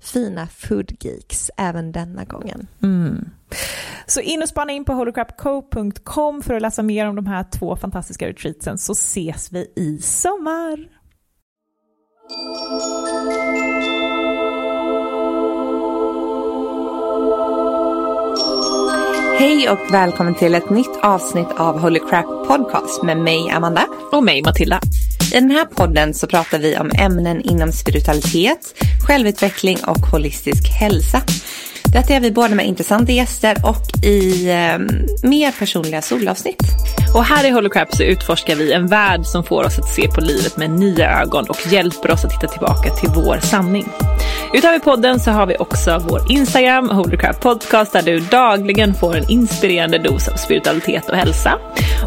fina foodgeeks även denna gången. Mm. Så in och spana in på holocrapco.com för att läsa mer om de här två fantastiska retreatsen så ses vi i sommar. Hej och välkommen till ett nytt avsnitt av Holy Crap Podcast med mig Amanda. Och mig Matilda. I den här podden så pratar vi om ämnen inom spiritualitet, självutveckling och holistisk hälsa. Detta gör vi både med intressanta gäster och i eh, mer personliga solavsnitt. Och här i Holocrap så utforskar vi en värld som får oss att se på livet med nya ögon och hjälper oss att hitta tillbaka till vår sanning. Utöver podden så har vi också vår Instagram, Holocrap Podcast, där du dagligen får en inspirerande dos av spiritualitet och hälsa.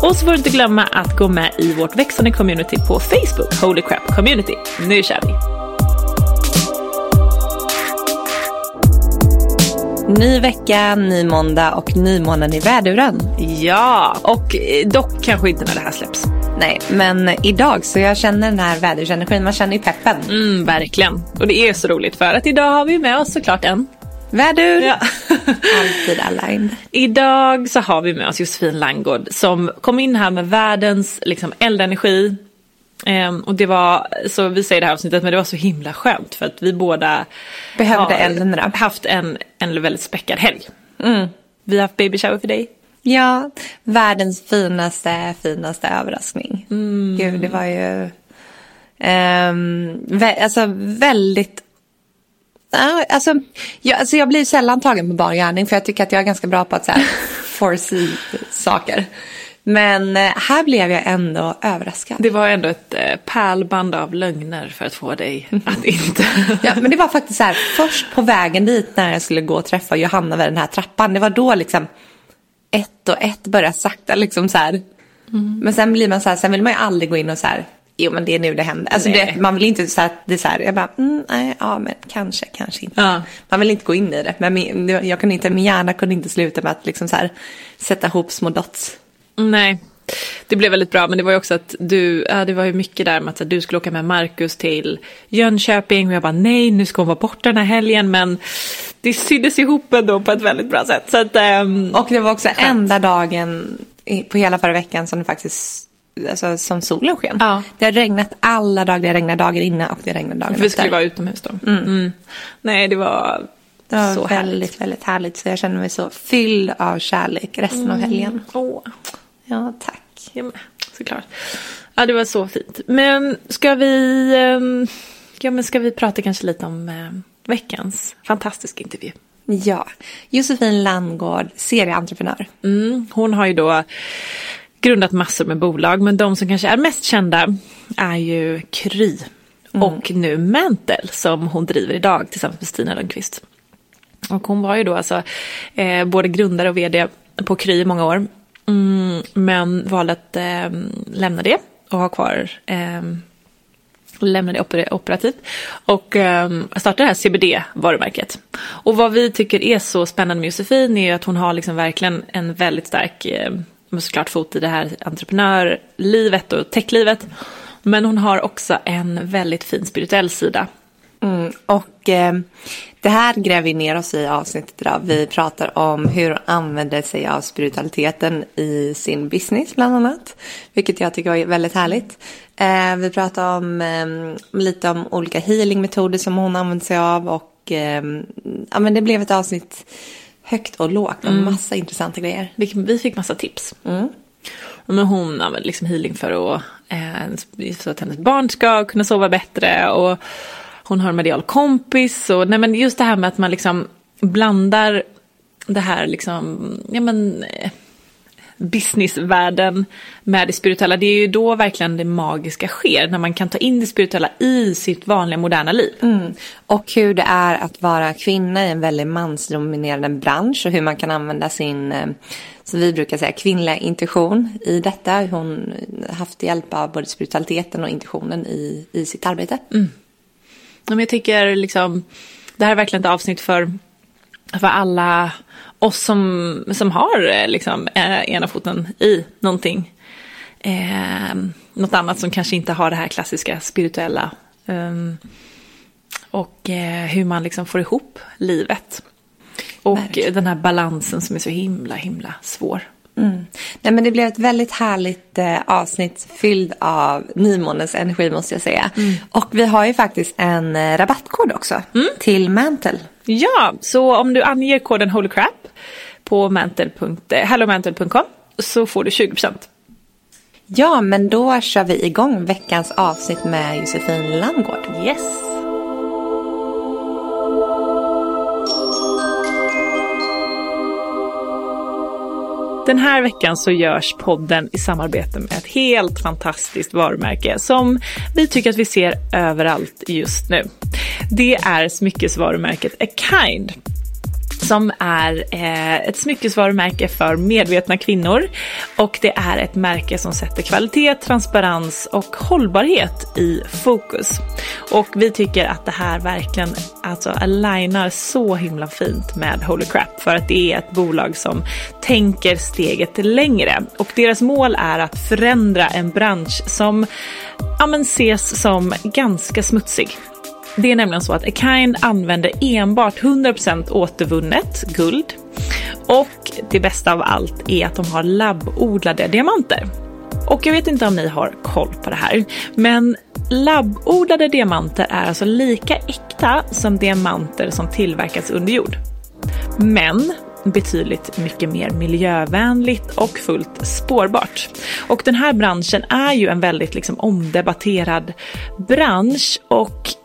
Och så får du inte glömma att gå med i vårt växande community på Facebook, Holy Crap Community. Nu kör vi! Ny vecka, ny måndag och nymånen i väduren. Ja, och eh, dock kanske inte när det här släpps. Nej, men idag så jag känner den här vädersenergin. Man känner ju peppen. Mm, verkligen. Och det är så roligt för att idag har vi med oss såklart en Vädur! Ja. Alltid aligned. Idag så har vi med oss Josefin Langgård som kom in här med världens liksom, eldenergi, Um, och det var, så vi säger det här avsnittet, men det var så himla skönt för att vi båda behövde då. haft en, en väldigt späckad helg. Mm. Vi har haft baby shower för dig. Ja, världens finaste, finaste överraskning. Mm. Gud, det var ju um, vä alltså väldigt alltså, jag, alltså jag blir sällan tagen på bar gärning för jag tycker att jag är ganska bra på att så här, foresee saker. Men eh, här blev jag ändå överraskad. Det var ändå ett eh, pärlband av lögner för att få dig att inte... ja, men det var faktiskt så här, först på vägen dit när jag skulle gå och träffa Johanna vid den här trappan. Det var då liksom ett och ett började sakta liksom så här. Mm. Men sen blir man så här, sen vill man ju aldrig gå in och så här jo men det är nu det händer. Alltså det, man vill inte så att det är så här, jag bara, mm, nej, ja men kanske, kanske inte. Ja. Man vill inte gå in i det. Men min, jag kunde inte, min hjärna kunde inte sluta med att liksom så här, sätta ihop små dots. Nej, det blev väldigt bra. Men det var ju också att du, ja, det var ju mycket där med att du skulle åka med Markus till Jönköping. Och jag bara nej, nu ska hon vara borta den här helgen. Men det syddes ihop ändå på ett väldigt bra sätt. Så att, ehm, Och det var också enda dagen på hela förra veckan som det faktiskt Alltså som solen sken. Ja. Det har regnat alla dagar, det regnade dagar innan och det regnade dagen för vi skulle efter. vara utomhus då. Mm. Nej, det var, Det var så väldigt, härligt. väldigt härligt. Så jag känner mig så fylld av kärlek resten av helgen. Åh, Ja, tack. jag med, såklart. Ja, det var så fint. Men ska vi, ehm, ja, men ska vi prata kanske lite om ehm, veckans fantastiska intervju? Ja, Josefin Landgård, serieentreprenör. Mm, hon har ju då grundat massor med bolag, men de som kanske är mest kända är ju Kry och nu Mantel som hon driver idag tillsammans med Stina Lundqvist. Och hon var ju då alltså eh, både grundare och vd på Kry i många år, mm, men valde att eh, lämna det och ha kvar eh, lämna det oper- operativt och eh, starta det här CBD-varumärket. Och vad vi tycker är så spännande med Josefin är att hon har liksom verkligen en väldigt stark, eh, såklart fot i det här entreprenörlivet och techlivet. Men hon har också en väldigt fin spirituell sida. Mm, och det här gräver vi ner oss i avsnittet idag. Vi pratar om hur hon använder sig av spiritualiteten i sin business bland annat. Vilket jag tycker var väldigt härligt. Eh, vi pratar om eh, lite om olika healingmetoder som hon använder sig av. Och eh, ja, men det blev ett avsnitt högt och lågt och massa intressanta grejer. Vi, fick massa tips. Men hon använder liksom healing för att, eh, så att hennes barn ska kunna sova bättre. Och hon har en medial kompis. Och, nej, men just det här med att man liksom blandar det här liksom, ja men, eh, businessvärlden med det spirituella. Det är ju då verkligen det magiska sker. När man kan ta in det spirituella i sitt vanliga moderna liv. Mm. Och hur det är att vara kvinna i en väldigt mansdominerande bransch och hur man kan använda sin, eh, som vi brukar säga, kvinnliga intuition i detta. Hon har haft hjälp av både spiritualiteten och intuitionen i, i sitt arbete. Ja, men jag tycker liksom, det här är verkligen ett avsnitt för, för alla oss som, som har eh, liksom, eh, ena foten i någonting. Eh, något annat som kanske inte har det här klassiska spirituella. ehm, och eh, hur man liksom får ihop livet. Och Verkligen. den här balansen som är så himla, himla svår. Mm. Nej, men det blev ett väldigt härligt eh, avsnitt fylld av nymånens energi måste jag säga. Och vi har ju faktiskt en eh, rabattkod också till Mantle. Ja, så om du anger koden holycrap på eh, hellomantel.com så får du 20%. Ja, men då kör vi igång veckans avsnitt med Josefin Landgård. Yes. Den här veckan så görs podden i samarbete med ett helt fantastiskt varumärke som vi tycker att vi ser överallt just nu. Det är smyckesvarumärket A Kind som är eh, ett smyckesvarumärke för medvetna kvinnor och det är ett märke som sätter kvalitet, transparens och hållbarhet i fokus. Och vi tycker att det här verkligen alltså alignar så himla fint med Holy Crap för att det är ett bolag som tänker steget längre och deras mål är att förändra en bransch som ja, men ses som ganska smutsig. Det är nämligen så att Akind använder enbart 100% återvunnet guld. Och det bästa av allt är att de har labbodlade diamanter. Och jag vet inte om ni har koll på det här, men labbodlade diamanter är alltså lika äkta som diamanter som tillverkats under jord. Men betydligt mycket mer miljövänligt och fullt spårbart. Och den här branschen är ju en väldigt liksom omdebatterad bransch och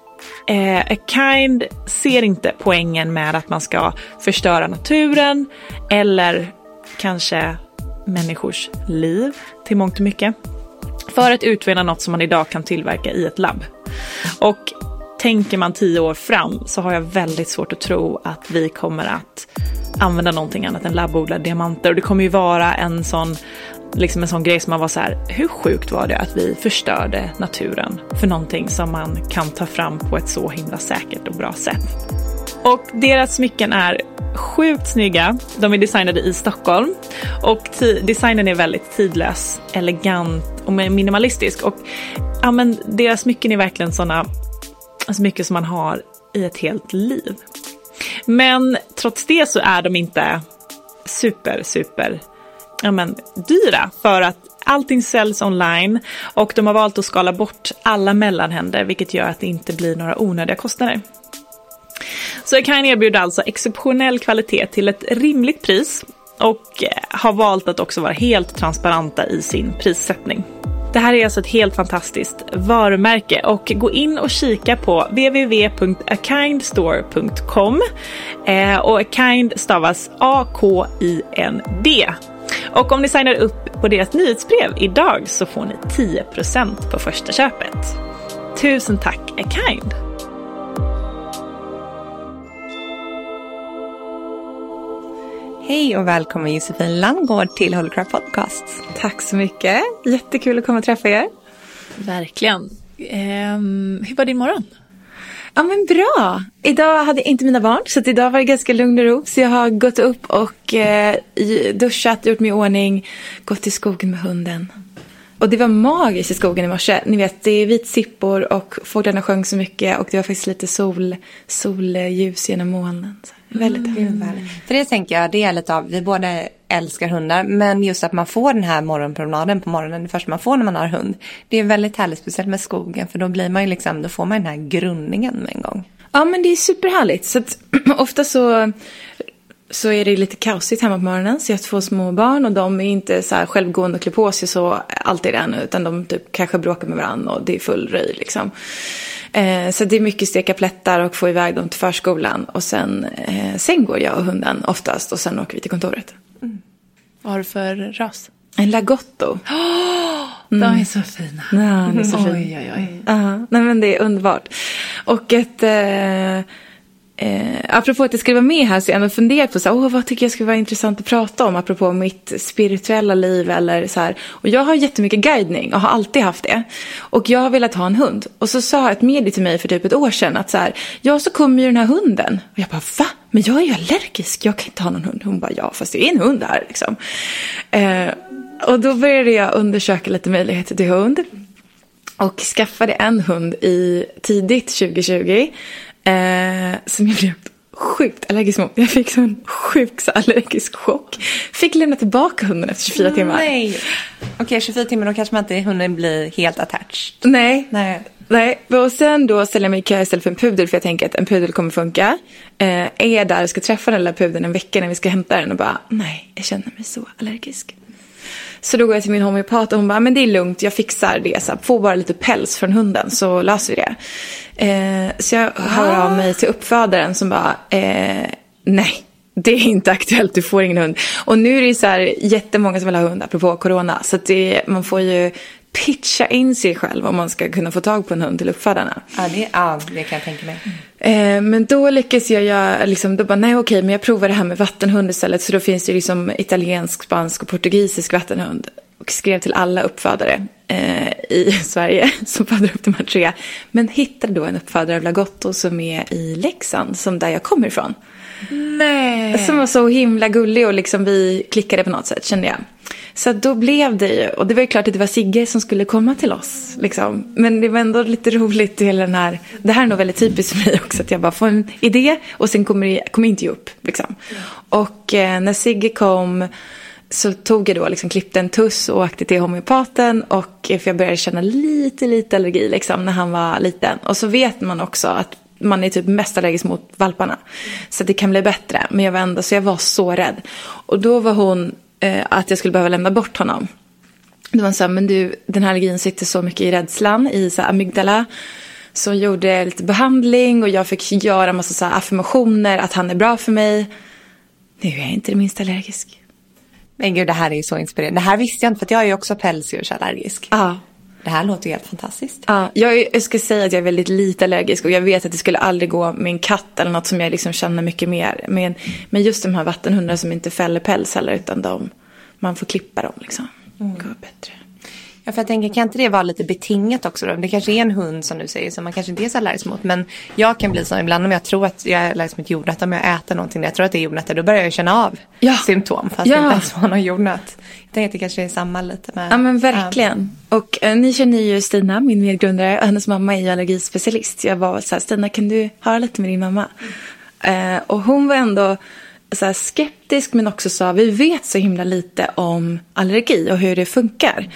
eh, A Kind ser inte poängen med att man ska förstöra naturen eller kanske människors liv till mångt och mycket för att utvinna något som man idag kan tillverka i ett labb. Och tänker man tio år fram så har jag väldigt svårt att tro att vi kommer att använda någonting annat än labbodlade diamanter. Och det kommer ju vara en sån liksom en sån grej som man var så här, hur sjukt var det att vi förstörde naturen för någonting som man kan ta fram på ett så himla säkert och bra sätt. Och deras smycken är sjukt snygga. De är designade i Stockholm och designen är väldigt tidlös, elegant och minimalistisk. Och ja, men deras smycken är verkligen sådana smycken alltså som man har i ett helt liv. Men trots det så är de inte super, super ja, men, dyra för att allting säljs online och de har valt att skala bort alla mellanhänder vilket gör att det inte blir några onödiga kostnader. Så Ekine erbjuder alltså exceptionell kvalitet till ett rimligt pris och eh, har valt att också vara helt transparenta i sin prissättning. Det här är alltså ett helt fantastiskt varumärke och gå in och kika på www.akindstore.com eh, och Akind stavas A-K-I-N-D. Och om ni signar upp på deras nyhetsbrev idag så får ni 10% på första köpet. Tusen tack Akind! Hej och välkommen Josefin Landgård till Holycraft Podcast. Tack så mycket. Jättekul att komma och träffa er. Verkligen. Um, hur var din morgon? Ja men bra. Idag hade jag inte mina barn så idag var det ganska lugn och ro. Så jag har gått upp och eh, duschat, gjort mig i ordning, gått till skogen med hunden. Och det var magiskt i skogen i morse. Ni vet, det är vitsippor och fåglarna sjöng så mycket och det var faktiskt lite sol, solljus genom molnen. Väldigt mm. För det tänker jag, det är lite av, vi båda älskar hundar, men just att man får den här morgonpromenaden på morgonen, det första man får när man har hund, det är väldigt härligt, speciellt med skogen, för då blir man ju liksom, då får man den här grundningen med en gång. Ja, men det är superhärligt. Så att, ofta så så är det lite kaosigt hemma på morgonen. Så jag har två små barn och de är inte så här självgående och klär på sig så alltid än. Utan de typ kanske bråkar med varandra och det är full röj liksom. Eh, så det är mycket steka plättar och få iväg dem till förskolan. Och sen, eh, sen går jag och hunden oftast och sen åker vi till kontoret. Mm. Vad har du för ras? En lagotto. Oh, mm. De är så fina. Ja, de är så fina. Oj, oj, oj. Uh, nej, men det är underbart. Och ett... Eh, Eh, apropå att jag skulle vara med här så jag ändå funderat på så här, oh, vad tycker jag skulle vara intressant att prata om apropå mitt spirituella liv eller så här. Och jag har jättemycket guidning och har alltid haft det. Och jag har velat ha en hund. Och så sa ett medie till mig för typ ett år sedan att så här, ja så kommer ju den här hunden. Och jag bara, va? Men jag är ju allergisk, jag kan inte ha någon hund. Hon bara, ja fast det är en hund här liksom. Eh, och då började jag undersöka lite möjligheter till hund. Och skaffade en hund i tidigt 2020. Eh, som jag blev sjukt allergisk mot. Jag fick sån sjuk så allergisk chock. Fick lämna tillbaka hunden efter 24 timmar. Nej. Okej, okay, 24 timmar då kanske man inte hunden blir helt attached. Nej. Nej. Nej, och sen då ställer jag mig i kö istället för en pudel för jag tänker att en pudel kommer funka. Eh, är jag där och ska träffa den där pudeln en vecka när vi ska hämta den och bara nej, jag känner mig så allergisk. Så då går jag till min homeopat och hon bara, ah, men det är lugnt, jag fixar det. Så här, få bara lite päls från hunden så löser vi det. Eh, så jag hör av mig till uppfödaren som bara, eh, nej. Det är inte aktuellt, du får ingen hund. Och nu är det så här jättemånga som vill ha hund apropå corona. Så det, man får ju pitcha in sig själv om man ska kunna få tag på en hund till uppfödarna. Ja, det, ja, det kan jag tänka mig. Eh, men då lyckas jag, jag liksom, då bara nej okej, men jag provar det här med vattenhund istället. Så då finns det liksom italiensk, spansk och portugisisk vattenhund. Och skrev till alla uppfödare eh, i Sverige som föder upp de här tre. Men hittade då en uppfödare av Lagotto som är i Leksand, som där jag kommer ifrån. Nej. Som var så himla gullig och liksom vi klickade på något sätt kände jag. Så då blev det ju, och det var ju klart att det var Sigge som skulle komma till oss. Liksom. Men det var ändå lite roligt hela den här, det här är nog väldigt typiskt för mig också, att jag bara får en idé och sen kommer det kommer inte upp. Liksom. Och eh, när Sigge kom så tog jag då liksom klippte en tuss och åkte till homeopaten och eh, för jag började känna lite, lite allergi liksom när han var liten. Och så vet man också att man är typ mest allergisk mot valparna. Så det kan bli bättre. Men jag var ändå, så jag var så rädd. Och då var hon eh, att jag skulle behöva lämna bort honom. Då var hon så här, men du, den här allergin sitter så mycket i rädslan, i så här, amygdala. Så hon gjorde lite behandling och jag fick göra en massa så här, affirmationer att han är bra för mig. Nu är jag inte det minsta allergisk. Men gud, det här är ju så inspirerande. Det här visste jag inte, för jag är ju också pälsdjursallergisk. Ja. Det här låter ju helt fantastiskt. Ja, jag, jag ska säga att jag är väldigt lite allergisk och jag vet att det skulle aldrig gå med en katt eller något som jag liksom känner mycket mer. Men, men just de här vattenhundarna som inte fäller päls heller utan de, man får klippa dem liksom. gå bättre. Ja, för jag tänker, kan inte det vara lite betingat också då? Det kanske är en hund som du säger som man kanske inte är så allergisk mot. Men jag kan bli så ibland om jag tror att jag är allergisk mot jordnöt. Om jag äter någonting där jag tror att det är jordnötter. Då börjar jag känna av Ja. symptom. Fast Ja. jag inte ens har någon jordnöt. Jag tänker att det kanske är samma lite med. Ja men verkligen. Och eh, ni känner ju Stina, min medgrundare, och hennes mamma är ju allergispecialist. Jag var så här, Stina kan du höra lite med din mamma? Eh, och hon var ändå så här, skeptisk men också sa vi vet så himla lite om allergi och hur det funkar.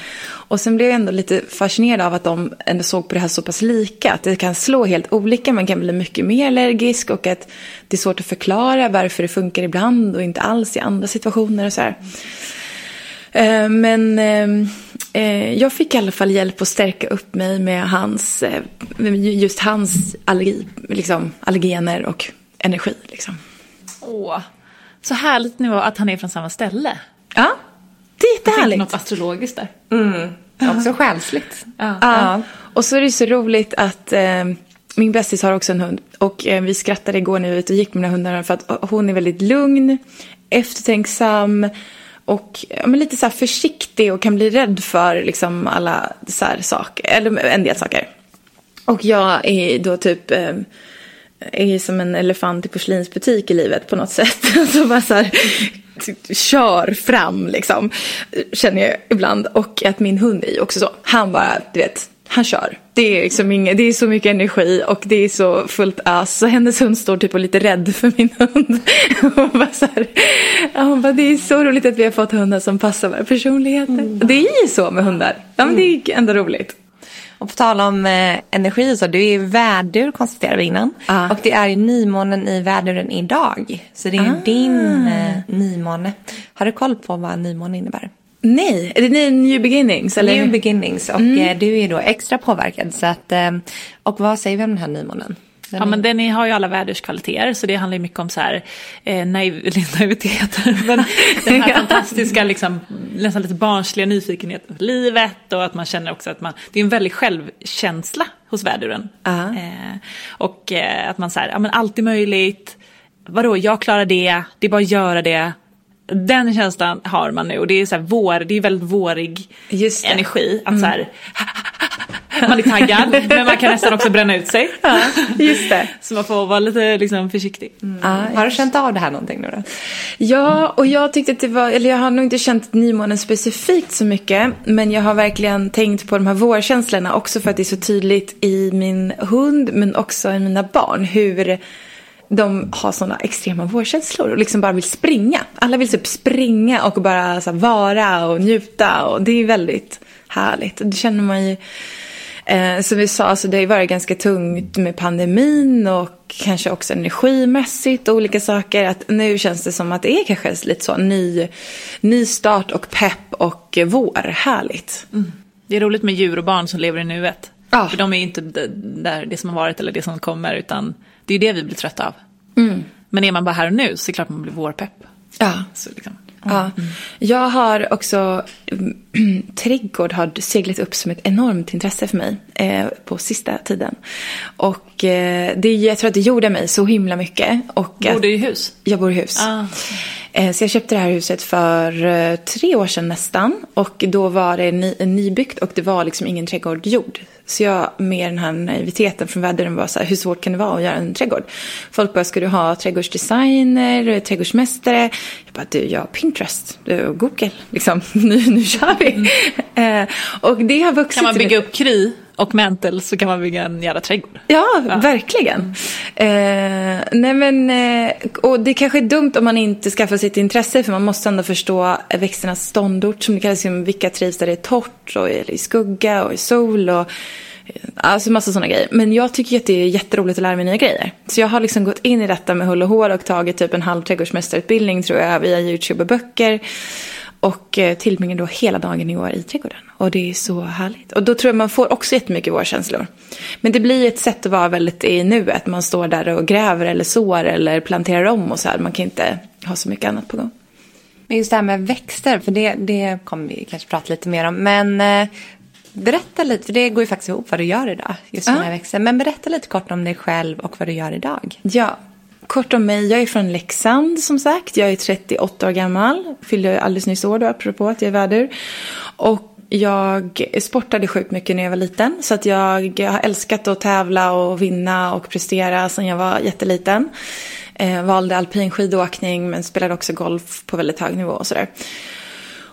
Och sen blev jag ändå lite fascinerad av att de ändå såg på det här så pass lika. Att det kan slå helt olika, man kan bli mycket mer allergisk och att det är svårt att förklara varför det funkar ibland och inte alls i andra situationer och så här. Eh, men eh, eh, jag fick i alla fall hjälp att stärka upp mig med hans, med just hans allergi, liksom, allergener och energi. Liksom. Åh, så härligt nu att han är från samma ställe. Ja, det är jättehärligt. något astrologiskt där. Också själsligt. Ja. Och så är det så roligt att eh, min bästis har också en hund. Och eh, vi skrattade igår när vi var ute och gick med mina hundar för att hon är väldigt lugn, eftertänksam och ja, lite så försiktig och kan bli rädd för liksom alla så här saker, eller en del saker. Och jag är då typ eh, är som en elefant i porslinsbutik i livet på något sätt. Alltså bara så här, kör fram liksom, känner jag ibland. Och att min hund är ju också så. Han bara, du vet, han kör. Det är, liksom inget, det är så mycket energi och det är så fullt ös. Så hennes hund står typ och lite rädd för min hund. Och bara så här, hon bara, det är så roligt att vi har fått hundar som passar våra personligheter. Det är ju så med hundar. Ja, men det är ändå roligt. Och på tal om eh, energi så, du är ju värdur konstaterade vi innan. Ja. Och det är ju nymånen i värduren idag. Så det är ju din eh, nymåne. Har du koll på vad nymåne innebär? Nej, är det new beginnings? Eller? New beginnings och eh, du är då extra påverkad. Så att, eh, och vad säger vi om den här nymånen? Den Ja, men den är, har ju alla väderskvaliteter så det handlar ju mycket om så här, eh, naiv, eller naivitet, men den här fantastiska, liksom, nästan lite barnsliga nyfikenheten på livet och att man känner också att man, det är en väldig självkänsla hos väduren. Ja. Eh, och eh, att man säger, ja men allt är möjligt, vadå, jag klarar det, det är bara att göra det. Den känslan har man nu och det är så här vår, det är väldigt vårig. Mm. energi. Att så här, man är taggad men man kan nästan också bränna ut sig. Ja, just det. Så man får vara lite liksom, försiktig. Ja, Har du känt av det här någonting nu då? Ja, och jag tyckte att det var, eller jag har nog inte känt nymånen specifikt så mycket, men jag har verkligen tänkt på de här vårkänslorna också för att det är så tydligt i min hund, men också i mina barn, hur de har sådana extrema vårkänslor och liksom bara vill springa. Alla vill typ springa och bara så här, vara och njuta och det är väldigt härligt. Och det känner man ju Eh, som vi sa, alltså det har ju varit ganska tungt med pandemin och kanske också energimässigt och olika saker. Att nu känns det som att det är kanske lite så ny, ny start och pepp och vår. Härligt. Det är roligt med djur och barn som lever i nuet. Ja. För de är ju inte där det som har varit eller det som kommer utan det är ju det vi blir trötta av. Men är man bara här och nu så är det klart man blir vårpepp. Ja. Så liksom. Ja. Jag har också, trädgård har seglat upp som ett enormt intresse för mig eh, på sista tiden. Och eh, det, jag tror att det gjorde mig så himla mycket. Och Bor du i hus? Jag bor i hus. Ah. Eh, Så jag köpte det här huset för eh, tre år sedan nästan. Och då var det ny, nybyggt och det var liksom ingen trädgård gjord. Så jag med den här naiviteten från vädren var så här, hur svårt kan det vara att göra en trädgård? Folk bara, ska du ha trädgårdsdesigner, trädgårdsmästare? Jag bara, du, jag har Pinterest, och Google, liksom, nu, nu kör vi. Eh, och det har vuxit Kan man bygga upp kry och mäntel så kan man bygga en jävla trädgård. Ja, verkligen. Eh, nej men, eh, och det kanske är dumt om man inte skaffar sitt intresse för man måste ändå förstå växternas ståndort som det kallas, liksom, vilka trivs där det är torrt och eller i skugga och i sol och eh, Alltså massa sådana grejer. Men jag tycker att det är jätteroligt att lära mig nya grejer. Så jag har liksom gått in i detta med hull och hår och tagit typ en halv trädgårdsmästarutbildning tror jag via YouTube och böcker. Och eh, tillbringar då hela dagen i år i trädgården. Och det är så härligt. Och då tror jag man får också jättemycket vårkänslor. Men det blir ett sätt att vara väldigt i nuet. Man står där och gräver eller sår eller planterar om och så här. Man kan inte ha så mycket annat på gång. Men just det här med växter, för det, det kommer vi kanske prata lite mer om. Men eh, berätta lite, för det går ju faktiskt ihop vad du gör idag, just med Ja. växter. Men berätta lite kort om dig själv och vad du gör idag. Ja kort om mig. Jag är från Leksand som sagt. Jag är 38 år gammal. Fyllde alldeles nyss år då, apropå att jag är väder. Och jag sportade sjukt mycket när jag var liten. Så att jag har älskat att tävla och vinna och prestera sedan jag var jätteliten. Eh, valde alpinskidåkning men spelade också golf på väldigt hög nivå och sådär.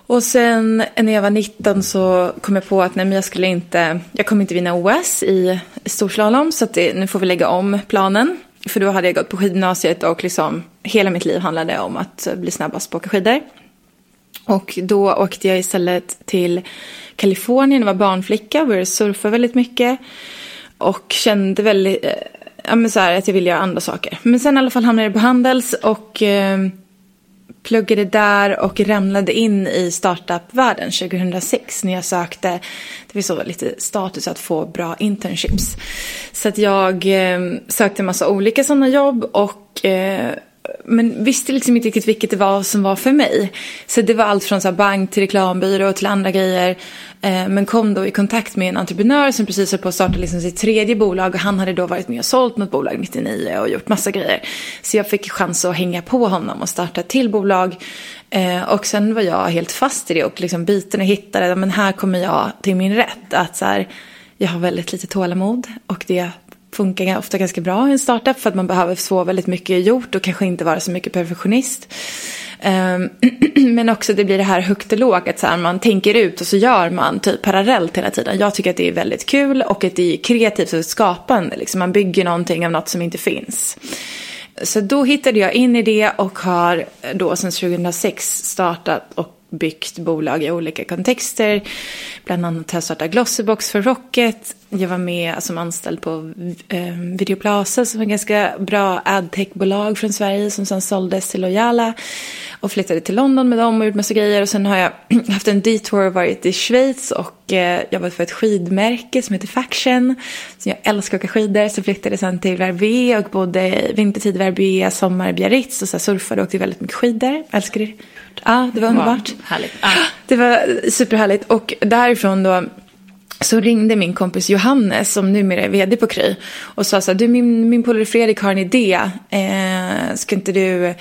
Och sen när jag var 19 så kom jag på att nej, men jag skulle inte, jag kommer inte vinna OS i storslalom så att det, nu får vi lägga om planen. För då hade jag gått på skidgymnasiet och liksom hela mitt liv handlade om att eh, bli snabbast på att åka skidor. Och då åkte jag istället till Kalifornien och var barnflicka och började surfa väldigt mycket. Och kände väldigt, eh, ja men så här, att jag ville göra andra saker. Men sen i alla fall hamnade jag på Handels och eh, pluggade där och ramlade in i startup-världen 2006 när jag sökte, det var så lite status att få bra internships. Så att jag eh, sökte en massa olika sådana jobb och eh, men visste liksom inte riktigt vilket det var som var för mig. Så det var allt från så bank till reklambyrå till andra grejer. Eh, men kom då i kontakt med en entreprenör som precis höll på att starta liksom sitt tredje bolag. Och han hade då varit med och sålt något bolag 99 och gjort massa grejer. Så jag fick chans att hänga på honom och starta ett till bolag. Eh, och sen var jag helt fast i det och liksom biten och hittade, men här kommer jag till min rätt. Att så här, jag har väldigt lite tålamod och det funkar ofta ganska bra i en startup för att man behöver få väldigt mycket gjort och kanske inte vara så mycket perfektionist. Ehm, men också det blir det här högt och lågt, att så här, man tänker ut och så gör man typ parallellt hela tiden. Jag tycker att det är väldigt kul och att det är kreativt och skapande. Liksom man bygger någonting av något som inte finns. Så då hittade jag in i det och har då sedan 2006 startat och byggt bolag i olika kontexter. Bland annat har jag startat Glossybox för Rocket. Jag var med som anställd på eh, Videoplaza som är ett ganska bra adtech-bolag från Sverige som sen såldes till Lojala. Och flyttade till London med dem och gjort massa grejer. Och sen har jag haft en detour och varit i Schweiz och eh, jobbat för ett skidmärke som heter Faction. Så jag älskar att åka skidor. Så flyttade jag sen till Verbier och bodde vintertid i Verbier, sommar i Biarritz. Och så surfade och åkte väldigt mycket skidor. Älskar det. Ja, det var underbart. Wow, härligt. Ah. Det var superhärligt. Och därifrån då så ringde min kompis Johannes, som numera är vd på Kry, och sa så här, du min, min polare Fredrik har en idé, eh, ska inte du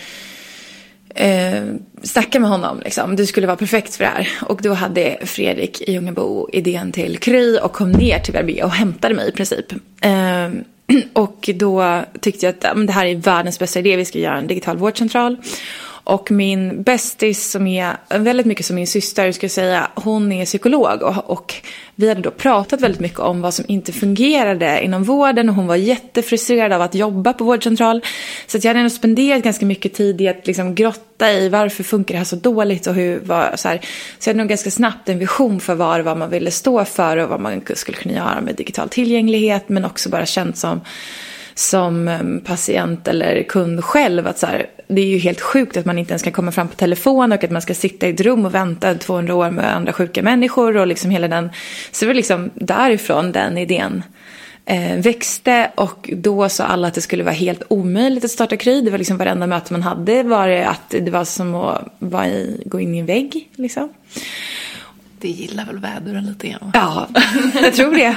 eh, snacka med honom liksom, du skulle vara perfekt för det här. Och då hade Fredrik i Ljungabo idén till Kry och kom ner till Verbier och hämtade mig i princip. Eh, och då tyckte jag att det här är världens bästa idé, vi ska göra en digital vårdcentral. Och min bästis som är väldigt mycket som min syster, ska jag säga, hon är psykolog och, och, vi hade då pratat väldigt mycket om vad som inte fungerade inom vården och hon var jättefrustrerad av att jobba på vårdcentral. Så jag hade ändå spenderat ganska mycket tid i att liksom grotta i varför funkar det här så dåligt och hur, vad, så här. Så jag hade nog ganska snabbt en vision för vad, vad man ville stå för och vad man skulle kunna göra med digital tillgänglighet men också bara känt som som ehm, patient eller kund själv att så här, det är ju helt sjukt att man inte ens kan komma fram på telefon och att man ska sitta i ett rum och vänta 200 år med andra sjuka människor och liksom hela den. Så det var liksom därifrån den idén eh, växte och då sa alla att det skulle vara helt omöjligt att starta Kry. Det var liksom varenda möte man hade var det att det var som att vara i, gå in i en vägg liksom. Det gillar väl väduren lite grann? Ja, jag tror det.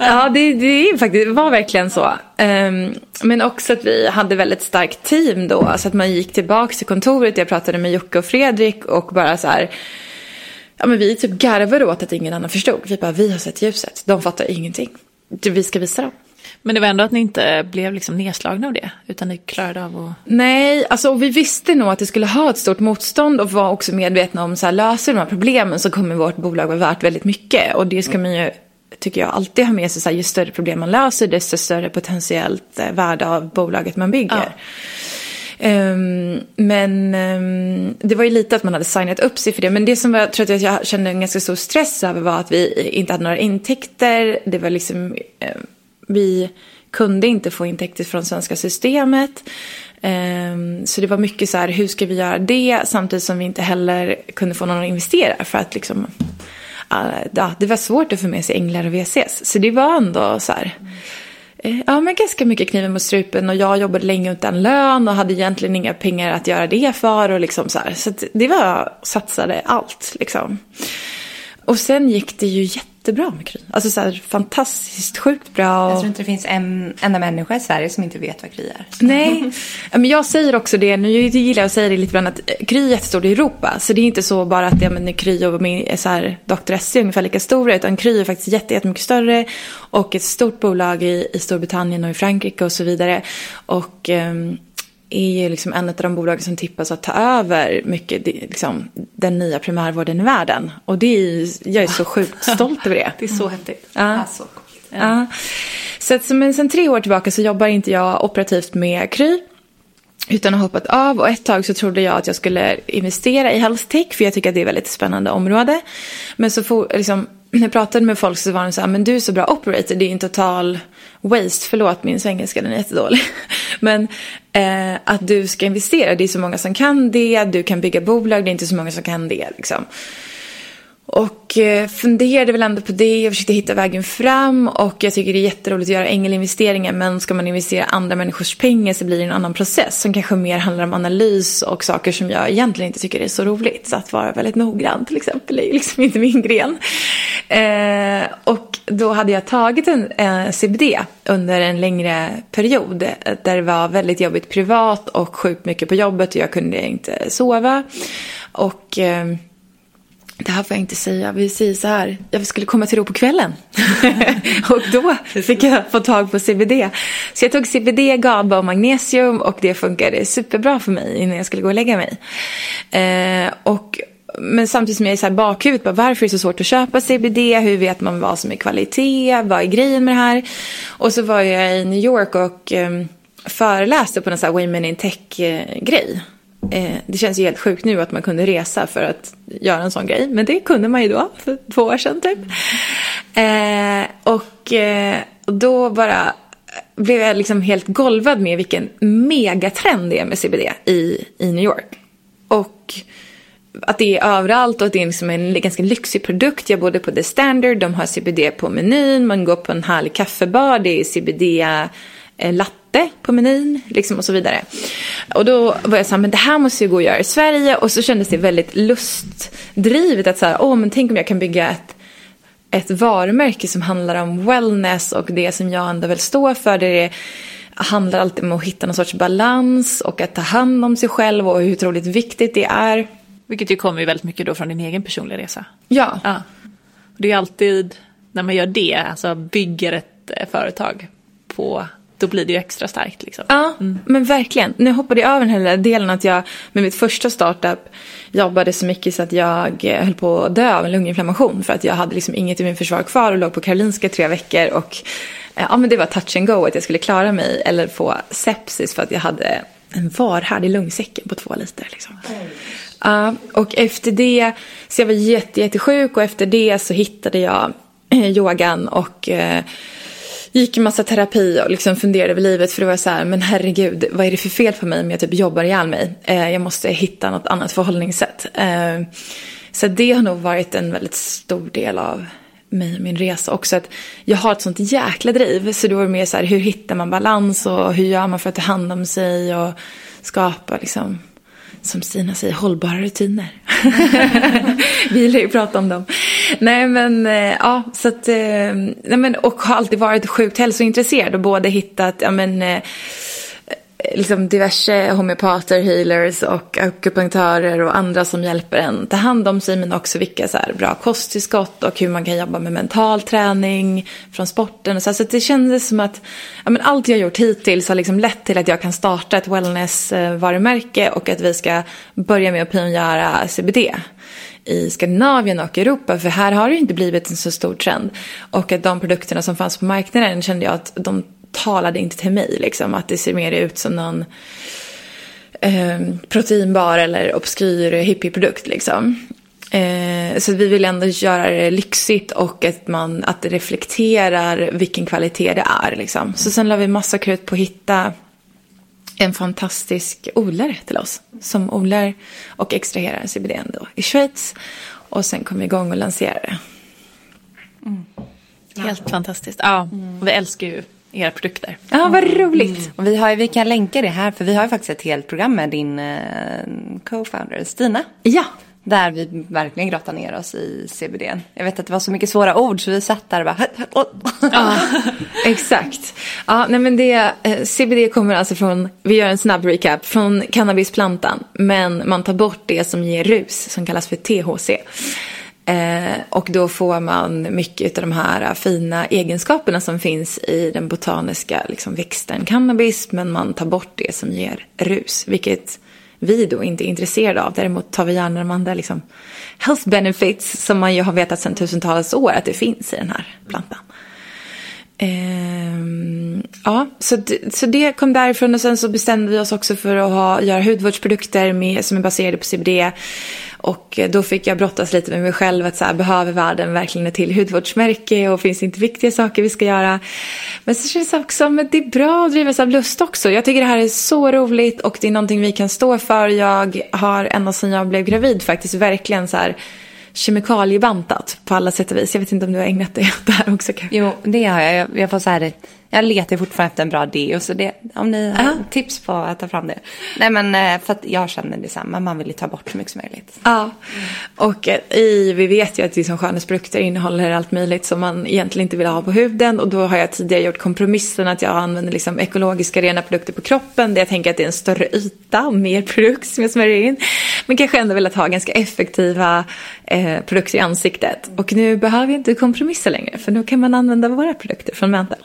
Ja, det, det, faktiskt, var verkligen så. Um, men också att vi hade väldigt starkt team då. Så att man gick tillbaka till kontoret. Jag pratade med Jocke och Fredrik och bara så här. Ja, men vi typ garvade åt att ingen annan förstod. Vi bara, vi har sett ljuset. De fattar ingenting. Vi ska visa dem. Men det var ändå att ni inte blev liksom nedslagna av det, utan ni klarade av att... Nej, alltså vi visste nog att det skulle ha ett stort motstånd och var också medvetna om så här, löser de här problemen så kommer vårt bolag vara värt väldigt mycket. Och det ska man ju tycker jag alltid har med sig så här, ju större problem man löser desto större potentiellt eh, värde av bolaget man bygger. Ja. Um, men um, det var ju lite att man hade signat upp sig för det. Men det som jag tror att jag kände en ganska stor stress över var att vi inte hade några intäkter. Det var liksom, um, vi kunde inte få intäkter från svenska systemet. Så det var mycket så här, hur ska vi göra det? Samtidigt som vi inte heller kunde få någon att investera för att liksom Äh, ja, det var svårt att få med sig änglar och VCS. Så det var ändå så här, eh, ja men ganska mycket kniven mot strupen och jag jobbade länge utan lön och hade egentligen inga pengar att göra det för och liksom så här. Så det var, satsade allt liksom och sen gick det ju jättebra med Kry. Alltså så här, fantastiskt sjukt bra. Jag tror inte det finns en enda människa i Sverige som inte vet vad Kry är. Nej, men jag säger också det, nu gillar jag att säga det lite grann att Kry är jättestort i Europa. Så det är inte så bara att ja, men Kry och min, så här, Dr. S är ungefär lika stora. Utan Kry är faktiskt jättemycket större. Och ett stort bolag i, i Storbritannien och i Frankrike och så vidare. Och... Um, är ju liksom en av de bolag som tippas att ta över mycket liksom, den nya primärvården i världen. Och det är, jag är så sjukt stolt över det. Det är så häftigt. Ja. Alltså, Ja. Så att, men sen tre år tillbaka så jobbar inte jag operativt med Kry. Utan har hoppat av och ett tag så trodde jag att jag skulle investera i health tech för jag tycker att det är ett väldigt spännande område. Men så for, liksom, när jag pratade med folk så var de så här, men du är så bra operator, det är ju en total waste, förlåt min svengelska den är jättedålig. Men eh, att du ska investera, det är så många som kan det, du kan bygga bolag, det är inte så många som kan det liksom. Och eh, funderade väl ändå på det, jag försökte hitta vägen fram och jag tycker det är jätteroligt att göra ängelinvesteringar men ska man investera andra människors pengar så blir det en annan process som kanske mer handlar om analys och saker som jag egentligen inte tycker är så roligt. Så att vara väldigt noggrann till exempel är liksom inte min gren. Eh, och då hade jag tagit en eh, CBD under en längre period eh, där det var väldigt jobbigt privat och sjukt mycket på jobbet och jag kunde inte sova. Och... Eh, det här får jag inte säga. Vi säger så här. Jag skulle komma till ro på kvällen. och då fick jag få tag på CBD. Så jag tog CBD, GABA och magnesium och det funkade superbra för mig innan jag skulle gå och lägga mig. Eh, och, men samtidigt som jag är så här bakhuvudet, bara, varför är det så svårt att köpa CBD? Hur vet man vad som är kvalitet? Vad är grejen med det här? Och så var jag i New York och eh, föreläste på en sån här Women in Tech-grej. Eh, Eh, det känns ju helt sjukt nu att man kunde resa för att göra en sån grej. Men det kunde man ju då, för två år sedan typ. Eh, och eh, då bara blev jag liksom helt golvad med vilken megatrend det är med CBD i, i New York. Och att det är överallt och att det är liksom en ganska lyxig produkt. Jag bodde på The Standard, de har CBD på menyn. Man går på en härlig kaffebar, det är CBD eh, latte på menyn liksom och så vidare. Och då var jag så här, men det här måste jag gå och göra i Sverige och så kändes det väldigt lustdrivet att så här, åh men tänk om jag kan bygga ett ett varumärke som handlar om wellness och det som jag ändå vill stå för. Det handlar alltid om att hitta någon sorts balans och att ta hand om sig själv och hur otroligt viktigt det är. Vilket ju kommer ju väldigt mycket då från din egen personliga resa. Ja. ja. Det är alltid när man gör det, alltså bygger ett eh, företag på då blir det ju extra starkt. Liksom. Ja, mm. men verkligen. Nu hoppade jag över den här delen att jag med mitt första startup jobbade så mycket så att jag höll på att dö av en lunginflammation för att jag hade liksom inget immunförsvar kvar och låg på Karolinska tre veckor och ja, men det var touch and go att jag skulle klara mig eller få sepsis för att jag hade en varhärd i lungsäcken på två liter. Liksom. Uh, och efter det, så jag var jätte, jättesjuk och efter det så hittade jag yogan och uh, gick en massa terapi och liksom funderade över livet för det var så här, men herregud, vad är det för fel på mig om jag typ jobbar ihjäl mig? Eh, jag måste hitta något annat förhållningssätt. Eh, så det har nog varit en väldigt stor del av mig och min resa också. Att jag har ett sånt jäkla driv. Så då var det mer så här, hur hittar man balans och hur gör man för att ta hand om sig och skapa liksom som Stina säger, hållbara rutiner. Vi lär ju prata om dem. Nej men, eh, ja, så att, eh, nej men, och har alltid varit sjukt hälsointresserad och både hittat, ja men, eh, liksom diverse homeopater, healers och akupunktörer och andra som hjälper en ta hand om sig men också vilka så här bra kosttillskott och hur man kan jobba med mental träning från sporten. Och så, så det kändes som att ja, men allt jag gjort hittills har liksom lett till att jag kan starta ett wellness-varumärke och att vi ska börja med att pionjära CBD i Skandinavien och Europa för här har det inte blivit en så stor trend. Och att de produkterna som fanns på marknaden kände jag att de talade inte till mig. Liksom, att det ser mer ut som någon eh, proteinbar eller obskyr hippieprodukt. Liksom. Eh, så vi vill ändå göra det lyxigt och att, man, att det reflekterar vilken kvalitet det är. Liksom. Så sen la vi massa krut på att hitta en fantastisk odlare till oss. Som odlar och extraherar CBD då i Schweiz. Och sen kom vi igång och lanserade det. Mm. Helt ja. fantastiskt. Ja, mm. vi älskar ju era produkter. Ja, vad roligt. Mm. Och vi, har, vi kan länka det här för vi har ju faktiskt ett helt program med din uh, co-founder Stina. Ja. Där vi verkligen grottar ner oss i CBD. Jag vet att det var så mycket svåra ord så vi satt där och bara... ja, exakt. Ja, nej men det, eh, CBD kommer alltså från, vi gör en snabb recap, från cannabisplantan. Men man tar bort det som ger rus som kallas för THC. Eh, och då får man mycket av de här fina egenskaperna som finns i den botaniska liksom, växten cannabis. Men man tar bort det som ger rus, vilket vi då inte är intresserade av. Däremot tar vi gärna de andra liksom, health benefits som man ju har vetat sedan tusentals år att det finns i den här plantan. Ehm, ja, så, så det kom därifrån och sen så bestämde vi oss också för att ha, göra hudvårdsprodukter med, som är baserade på CBD. Och eh, då fick jag brottas lite med mig själv att så här, behöver världen verkligen ett till hudvårdsmärke och finns det inte viktiga saker vi ska göra? Men så känns det också att det är bra att drivas av lust också. Jag tycker det här är så roligt och det är någonting vi kan stå för. Jag har ända sedan jag blev gravid faktiskt verkligen så här kemikaliebantat på alla sätt och vis. Jag vet inte om du har ägnat dig åt det här också kanske? Jo, det har jag. Jag får så här jag letar fortfarande efter en bra deo, så det, om ni har -huh. tips på att ta fram det. Nej men eh, för att jag känner detsamma, man vill ju ta bort så mycket som möjligt. Ja, och eh, i, vi vet ju att liksom skönhetsprodukter innehåller allt möjligt som man egentligen inte vill ha på huden. Och då har jag tidigare gjort kompromissen att jag använder liksom ekologiska rena produkter på kroppen. Där jag tänker att det är en större yta och mer produkt som jag smörjer in. Men kanske ändå velat ha ganska effektiva eh, produkter i ansiktet. Och nu behöver jag inte kompromissa längre, för nu kan man använda våra produkter från Mantel.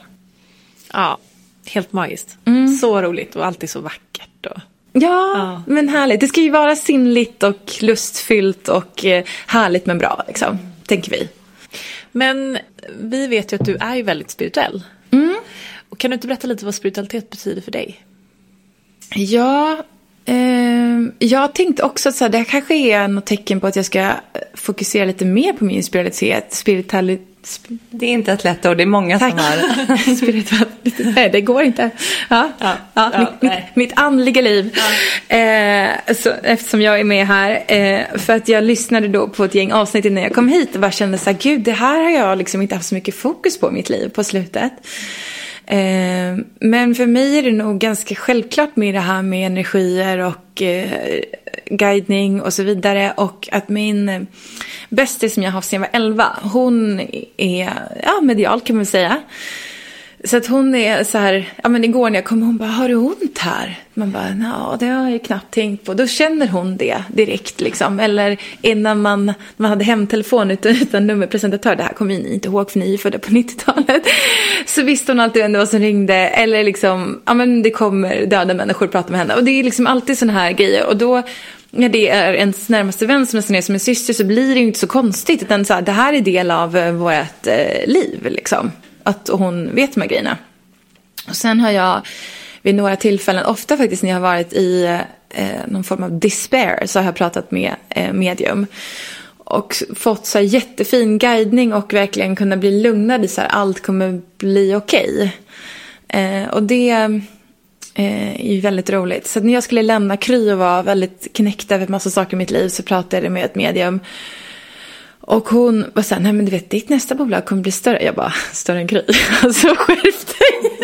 Ja, helt magiskt. Mm. Så roligt och alltid så vackert. Och... Ja, ja, men härligt. Det ska ju vara sinnligt och lustfyllt och eh, härligt men bra, liksom, tänker vi. Men vi vet ju att du är väldigt spirituell. Mm. Och kan du inte berätta lite vad spiritualitet betyder för dig? Ja, eh, jag tänkte också att så här, det kanske är något tecken på att jag ska fokusera lite mer på min spiritualitet. spiritualitet det är inte ett lätt ord, det är många Tack. som har spiritualitet. Nej, det går inte. Ja, ja, ja, ja mitt, mitt, mitt, andliga liv. Eh, så, eftersom jag är med här. Eh, för att jag lyssnade då på ett gäng avsnitt innan jag kom hit och bara kände så här, gud, det här har jag liksom inte haft så mycket fokus på i mitt liv på slutet. Eh, men för mig är det nog ganska självklart med det här med energier och eh, guidning och så vidare. Och att min eh, bästis som jag har haft sedan jag var 11, hon är ja, medial kan man säga. Så att hon är så här, ja men igår när jag kom hon bara, har du ont här? Man bara, ja det har jag knappt tänkt på. Då känner hon det direkt liksom. Eller innan man, man hade hemtelefon utan, utan nummerpresentatör, det här kommer ni inte ihåg för ni är födda på 90-talet. Så visste hon alltid vem det var som ringde. Eller liksom, ja men det kommer döda människor och pratar med henne. Och det är liksom alltid sådana här grejer. Och då när det är ens närmaste vän som nästan är som en syster så blir det ju inte så konstigt. Utan så här, det här är del av eh, vårt eh, liv liksom. Att hon vet de här grejerna. Och sen har jag vid några tillfällen, ofta faktiskt när jag har varit i eh, någon form av despair, så har jag pratat med eh, medium. Och fått så här jättefin guidning och verkligen kunna bli lugnad i så här, allt kommer bli okej. Okay. Eh, och det eh, är ju väldigt roligt. Så när jag skulle lämna Kry och var väldigt knäckt över massa saker i mitt liv så pratade jag med ett medium. Och hon var såhär, nej men du vet ditt nästa bolag kommer bli större. Jag bara, större än Kry. Alltså skärp dig.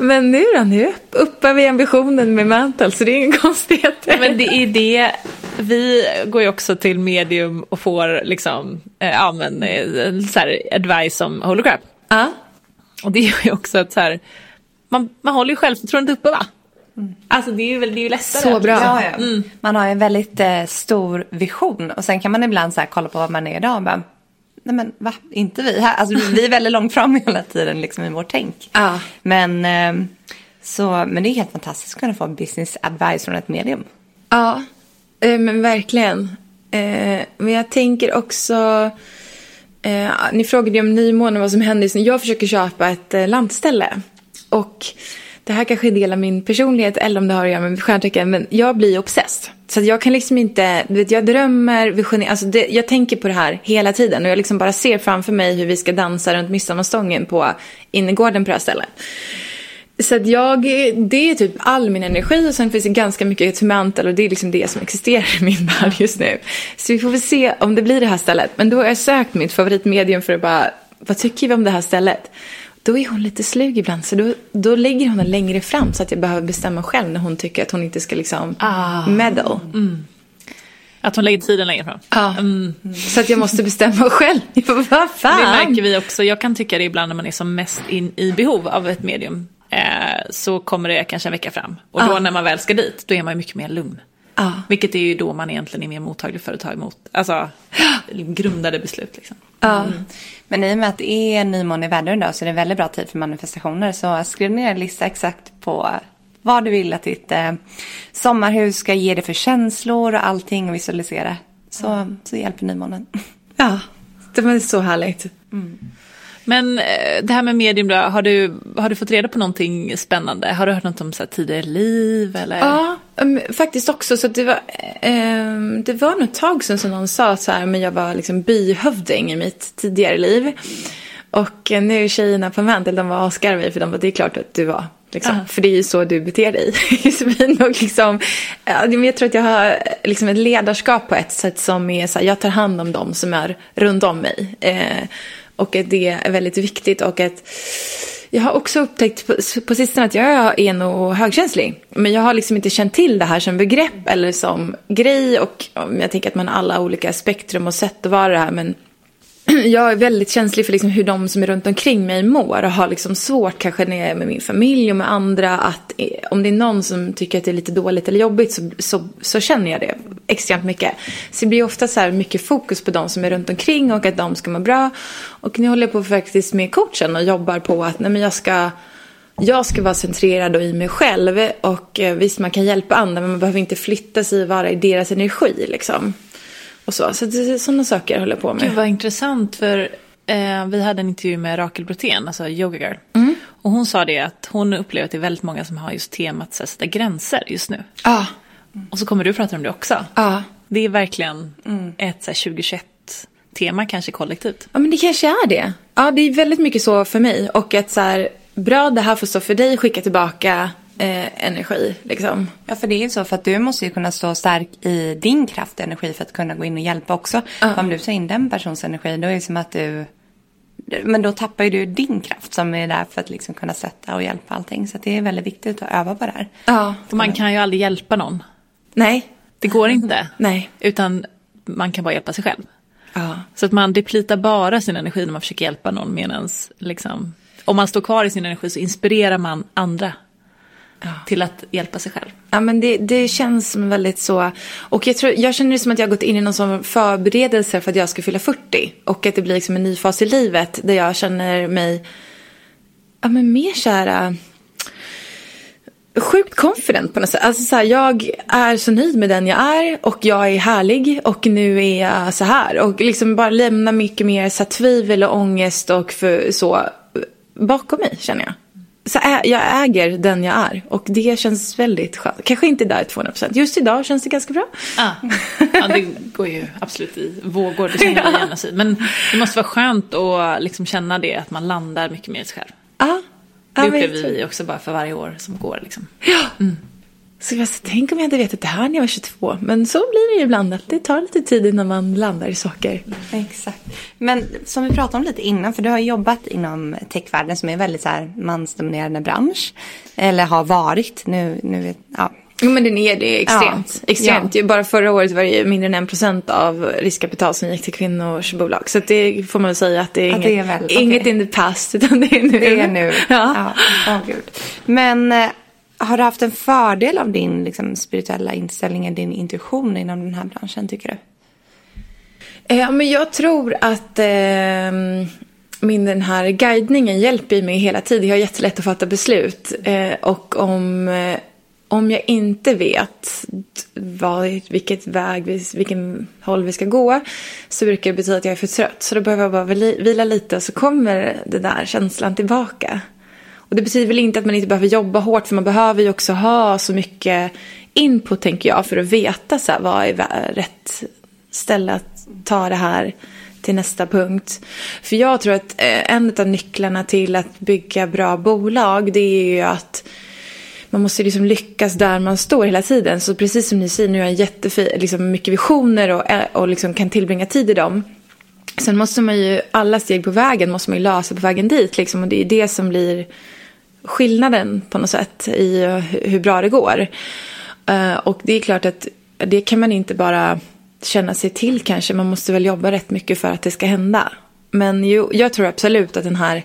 Men nu då, nu uppar vi ambitionen med Mantle så det är ingen konstighet. Men det är det, vi går ju också till medium och får liksom, eh, ja men eh, så här advice om holocrap. Ja. Och det är ju också att så här, man, man håller ju självförtroendet uppe va? Mm. Alltså det är ju, det är ju lättare. Så bra. Ja, ja. Mm. Man har en väldigt eh, stor vision och sen kan man ibland så här, kolla på vad man är idag och bara, nej men va, inte vi här. Alltså vi är väldigt långt fram hela tiden liksom i vårt tänk. Ja. Men, eh, så, men det är helt fantastiskt att kunna få business advice från ett medium. Ja, eh, men verkligen. Eh, men jag tänker också, eh, ni frågade ju om nymånen vad som händer. Jag försöker köpa ett eh, landställe. Och det här kanske är del av min personlighet eller om det har att göra med mitt stjärntecken. Men jag blir obsessed. Så jag kan liksom inte, du vet jag drömmer, visionerar, alltså det, jag tänker på det här hela tiden. Och jag liksom bara ser framför mig hur vi ska dansa runt midsommarstången på innergården på det här stället. Så att jag, det är typ all min energi och sen finns det ganska mycket tumantel och det är liksom det som existerar i min värld just nu. Så vi får väl se om det blir det här stället. Men då har jag sökt mitt favoritmedium för att bara, vad tycker vi om det här stället? Då är hon lite slug ibland. Så då, då lägger hon den längre fram så att jag behöver bestämma själv när hon tycker att hon inte ska liksom ah. meddle. Mm. Att hon lägger tiden längre fram. Ja. Mm. Så att jag måste bestämma själv. Vad fan? Det märker vi också. Jag kan tycka det ibland när man är som mest in, i behov av ett medium. Eh, så kommer det kanske en vecka fram. Och då Ja. när man väl ska dit, då är man mycket mer lugn. Ja. Vilket är ju då man egentligen är mer mottaglig för att ta emot alltså, grundade beslut. Liksom. Ja. Men i och med att det är nymåne i vädren idag så är det en väldigt bra tid för manifestationer. Så skriv ner en lista exakt på vad du vill att ditt eh, sommarhus ska ge dig för känslor och allting och visualisera. Så, så hjälper nymånen. ja. Det var så härligt. Men eh, det här med medium då, har du, har du fått reda på någonting spännande? Har du hört något om så här, tidigare liv? Eller? Ja, um, faktiskt också. Så det var, ehm, det var nog ett tag sedan som någon sa så här, men jag var liksom byhövding i mitt tidigare liv. Och eh, nu är tjejerna på Mantel, de var mig för de bara, det är klart att du var. Liksom. Ja. För det är ju så du beter dig, Josefin. Och liksom, jag tror att jag har eh, liksom ett ledarskap på ett sätt som är så här, jag tar hand om dem som är runt om mig. Eh, och att det är väldigt viktigt och att jag har också upptäckt på, på sistone att jag är nog högkänslig. Men jag har liksom inte känt till det här som begrepp eller som grej. Och jag tänker att man har alla olika spektrum och sätt att vara det här. Men jag är väldigt känslig för liksom hur de som är runt omkring mig mår. Och har liksom svårt kanske när jag är med min familj och med andra. Att eh, om det är någon som tycker att det är lite dåligt eller jobbigt så, så, så känner jag det extremt mycket. Så det blir ofta så här mycket fokus på de som är runt omkring och att de ska må bra. Och nu håller jag på faktiskt med coachen och jobbar på att nej men jag ska jag ska vara centrerad och i mig själv. Och eh, visst, man kan hjälpa andra, men man behöver inte flytta sig och vara i deras energi. Liksom. Och så så det sådana saker håller jag på med. Gud vad intressant för eh, vi hade en intervju med Rakel Brotén, alltså Yoga Girl. Och hon sa det att hon upplever att det är väldigt många som har just temat så här, sätta gränser just nu. Ja, Och så kommer du prata om det också. ja. Det är verkligen ett så här, 2021-tema kanske kollektivt. Ja, men det kanske är det. Ja, det är väldigt mycket så för mig. Och att så här, bra det här får stå för dig, skicka tillbaka eh, energi. Liksom. Ja, för det är ju så för att du måste ju kunna stå stark i din kraft och energi för att kunna gå in och hjälpa också. Om du tar in den persons energi då är det som att du men då tappar ju du din kraft som är där för att liksom kunna sätta och hjälpa allting. Så att det är väldigt viktigt att öva på det här. Ja. För man kan ju aldrig hjälpa någon. Nej. Det går inte. Nej. Utan man kan bara hjälpa sig själv. Ja. Så att man deplitar bara sin energi när man försöker hjälpa någon. Medans, liksom, om man står kvar i sin energi så inspirerar man andra till att hjälpa sig själv. Ja, men det, det känns som väldigt så. Och jag, tror, jag känner det som att jag har gått in i någon sån förberedelse för att jag ska fylla 40. Och att det blir liksom en ny fas i livet där jag känner mig ja, men mer kära sjukt confident på något sätt. Alltså så här, jag är så nöjd med den jag är och jag är härlig och nu är jag så här. Och liksom bara lämna mycket mer så här, tvivel och ångest och för, så bakom mig känner jag. Så jag äger den jag är och det känns väldigt skönt. Kanske inte där 200%. Just idag känns det ganska bra. Ah. Ja, det går ju absolut i vågor, det känner igen oss i. Men det måste vara skönt att liksom känna det, att man landar mycket mer i sig själv. Ja. Det ja jag upplever vi också bara för varje år som går. Liksom. Så jag så, tänk om jag hade vetat det här när jag var 22. Men så blir det ju ibland att det tar lite tid innan man landar i saker. Exakt. Men som vi pratade om lite innan, för du har jobbat inom techvärlden som är en väldigt så här mansdominerande bransch. Eller har varit. Nu, nu ja. Jo men den är det extremt. Ja. extremt. Ju Bara förra året var det ju mindre än en procent av riskkapital som gick till kvinnors bolag. Så det får man väl säga att det är, Att inget, det är väl- inget in the past utan det är nu. Det är nu. Ja. Ja, åh, gud. Men eh, har du haft en fördel av din liksom, spirituella inställning, din intuition inom den här branschen tycker du? Eh, men jag tror att eh, min den här guidningen hjälper mig hela tiden. Jag har jättelätt att fatta beslut. Eh, och om, eh, om jag inte vet vad, vilket väg, vilken håll vi ska gå så brukar det betyda att jag är för trött. Så då behöver jag bara vila vila lite och så kommer den där känslan tillbaka. Och det betyder väl inte att man inte behöver jobba hårt för man behöver ju också ha så mycket input tänker jag för att veta så här, vad är rätt ställe att ta det här till nästa punkt. För jag tror att eh, en av nycklarna till att bygga bra bolag det är ju att man måste liksom lyckas där man står hela tiden. Så precis som ni säger, nu har jag jättefin, liksom mycket visioner och, eh, och liksom kan tillbringa tid i dem. Sen måste man ju, alla steg på vägen måste man ju lösa på vägen dit. Liksom, och det är det som blir skillnaden på något sätt i eh, hur bra det går. Eh, och det är klart att det kan man inte bara känna sig till kanske. Man måste väl jobba rätt mycket för att det ska hända. Men jo, jag tror absolut att den här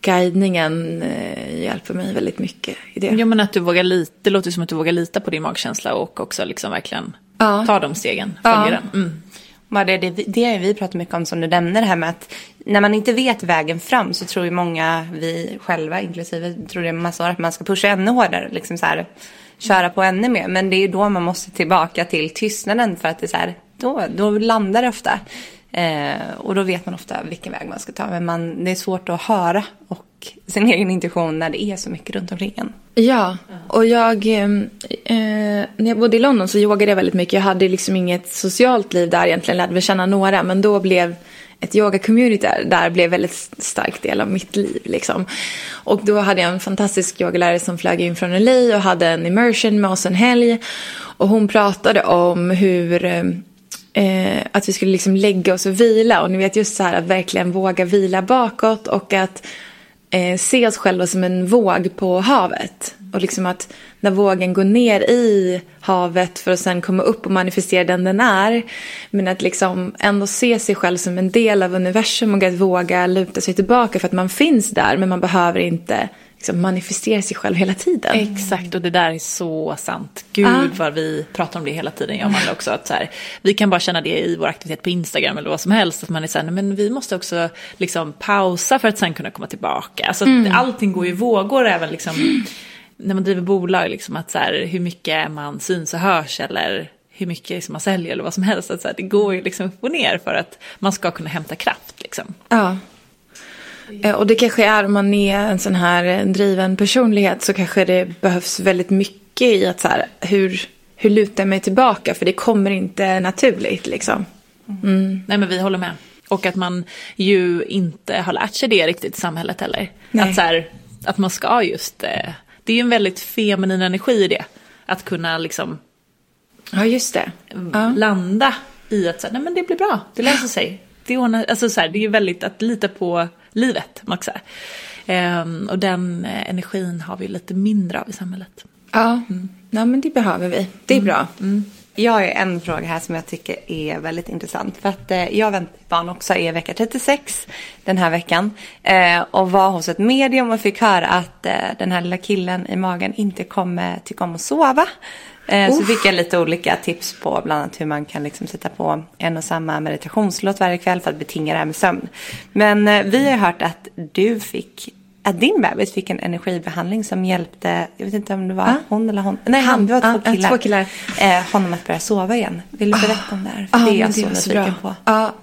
guidningen eh, hjälper mig väldigt mycket i det. Ja men att du vågar lita, det låter som att du vågar lita på din magkänsla och också liksom verkligen Ja. ta de stegen, följa Ja. den. Mm. Det, det, det har vi pratat mycket om som du nämner det här med att när man inte vet vägen fram så tror ju många, vi själva inklusive, tror det är massa år att man ska pusha ännu hårdare. Liksom så här, köra på ännu mer. Men det är ju då man måste tillbaka till tystnaden för att det är så här, då, då landar det ofta. Eh, och då vet man ofta vilken väg man ska ta. Men man, det är svårt att höra och sin egen intuition när det är så mycket runt omkring en. Ja, och jag... Ehm, eh, när jag bodde i London så yogade jag väldigt mycket. Jag hade liksom inget socialt liv där egentligen. Lärde mig känna några. Men då blev ett yoga-community där, där blev väldigt stark del av mitt liv. Liksom. Och då hade jag en fantastisk yogalärare som flög in från LA och hade en immersion med oss en helg. Och hon pratade om hur... Eh, eh, att vi skulle liksom lägga oss och vila. Och ni vet just så här att verkligen våga vila bakåt och att eh, se oss själva som en våg på havet. Och liksom att när vågen går ner i havet för att sen komma upp och manifestera den den är. Men att liksom ändå se sig själv som en del av universum och att våga luta sig tillbaka för att man finns där men man behöver inte liksom, manifestera sig själv hela tiden. Exakt, och det där är så sant. Gud Ah. vad vi pratar om det hela tiden, jag och också. Att så här, vi kan bara känna det i vår aktivitet på Instagram eller vad som helst. Att man är så här, "Nej, men vi måste också liksom pausa för att sen kunna komma tillbaka. Alltså, Mm. Allting går i vågor även liksom, när man driver bolag. Liksom, att så här, hur mycket man syns och hörs eller hur mycket liksom man säljer eller vad som helst. Att så här, det går ju liksom upp och ner för att man ska kunna hämta kraft. Liksom. Ja. Eh, Och det kanske är om man är en sån här eh, driven personlighet så kanske det behövs väldigt mycket i att så här, hur, hur lutar jag mig tillbaka? För det kommer inte naturligt liksom. Nej men vi håller med. Och att man ju inte har lärt sig det riktigt i samhället heller. Nej. Att, så här, att man ska just, eh, det är ju en väldigt feminin energi i det. Att kunna liksom Ja, just det. Ja. landa i att så här, nej men det blir bra, det löser sig. Det, ordnar, alltså så här, det är ju väldigt att lita på livet, man säga. Ehm, och den eh, energin har vi lite mindre av i samhället. Ja, ja men det behöver vi. Det är bra. Jag har en fråga här som jag tycker är väldigt intressant. För att eh, jag väntar barn också i vecka 36 den här veckan. Eh, och var hos ett medium och fick höra att eh, den här lilla killen i magen inte kommer tycka om att sova. Eh, så fick jag lite olika tips på bland annat hur man kan liksom sätta på en och samma meditationslåt varje kväll för att betinga det här med sömn. Men eh, vi har hört att du fick att din bebis fick en energibehandling som hjälpte, jag vet inte om det var Ah. hon eller hon, nej han, det var två ja, killar, två killar. Eh, honom att börja sova igen. Vill du berätta om det här? För Ja, det är jag så nyfiken på. Ja,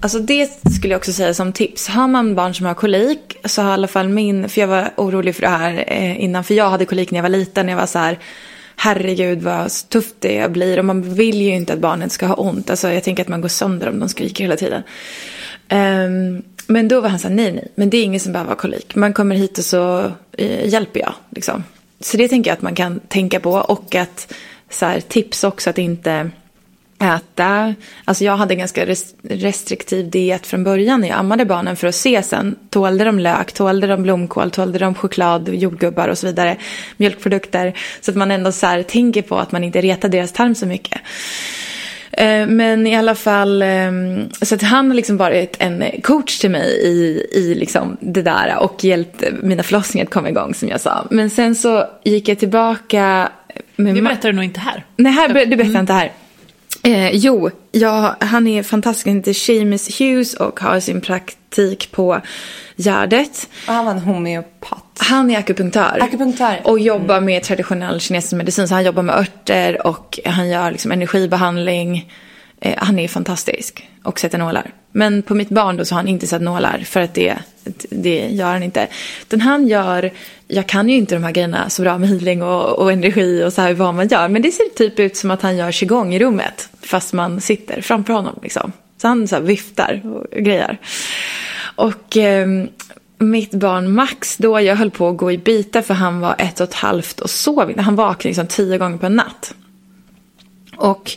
alltså det skulle jag också säga som tips. Har man barn som har kolik så har i alla fall min, för jag var orolig för det här eh, innan, för jag hade kolik när jag var liten. Jag var så här, herregud vad tufft det blir och man vill ju inte att barnet ska ha ont. Alltså jag tänker att man går sönder om de skriker hela tiden. Um, men då var han så här, nej nej, men det är ingen som behöver ha kolik. Man kommer hit och så eh, hjälper jag. Liksom. Så det tänker jag att man kan tänka på och att så här, tips också att inte äta. Alltså jag hade en ganska res- restriktiv diet från början när jag ammade barnen för att se sen. Tålde de lök, tålde de blomkål, tålde de choklad, jordgubbar och så vidare. Mjölkprodukter. Så att man ändå så här tänker på att man inte retar deras tarm så mycket. Eh, Men i alla fall, eh, så att han har liksom varit en coach till mig i, i liksom det där och hjälpt mina förlossningar att komma igång som jag sa. Men sen så gick jag tillbaka med Det berättar du nog inte här. Nej, här, det berättar jag inte här. Eh, jo, ja, han är fantastisk. Han heter Seamus Hughes och har sin praktik på Gärdet. Och han var en homeopat. Han är akupunktör. Akupunktör. Och jobbar med traditionell kinesisk medicin. Så han jobbar med örter och han gör liksom energibehandling. Eh, han är fantastisk. Och sätter nålar. Men på mitt barn då så har han inte satt nålar. För att det, det gör han inte. Utan han gör, jag kan ju inte de här grejerna så bra med healing och, och energi och så här vad man gör. Men det ser typ ut som att han gör qigong i rummet. Fast man sitter framför honom liksom. Så han så här viftar och grejer. Och eh, mitt barn Max då, jag höll på att gå i bitar för han var ett och ett halvt och sov inte. Han vaknade liksom tio gånger på en natt. Och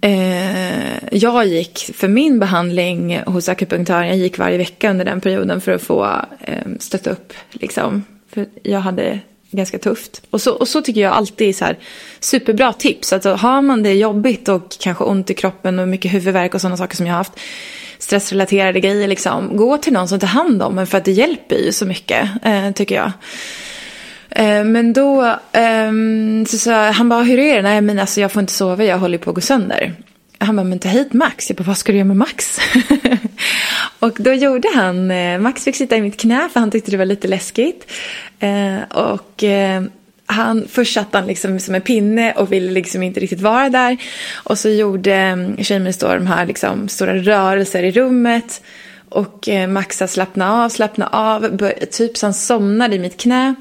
eh, jag gick för min behandling hos akupunktören, jag gick varje vecka under den perioden för att få eh, stötta upp liksom. För jag hade ganska tufft. Och så, och så tycker jag alltid är så här superbra tips. Alltså, har man det jobbigt och kanske ont i kroppen och mycket huvudvärk och sådana saker som jag har haft. Stressrelaterade grejer liksom. Gå till någon som tar hand om en för att det hjälper ju så mycket eh, tycker jag. Eh, men då eh, så sa han bara, hur är det? Nej men alltså jag får inte sova, jag håller på att gå sönder. Han bara, men ta hit Max. Jag bara, vad ska du göra med Max? och då gjorde han, eh, Max fick sitta i mitt knä för han tyckte det var lite läskigt. Eh, och eh, han, först satt han liksom som en pinne och ville liksom inte riktigt vara där. Och så gjorde Seamus då de här liksom stora rörelser i rummet. Och eh, Maxa slappna av, slappna av, typ så han somnade i mitt knä.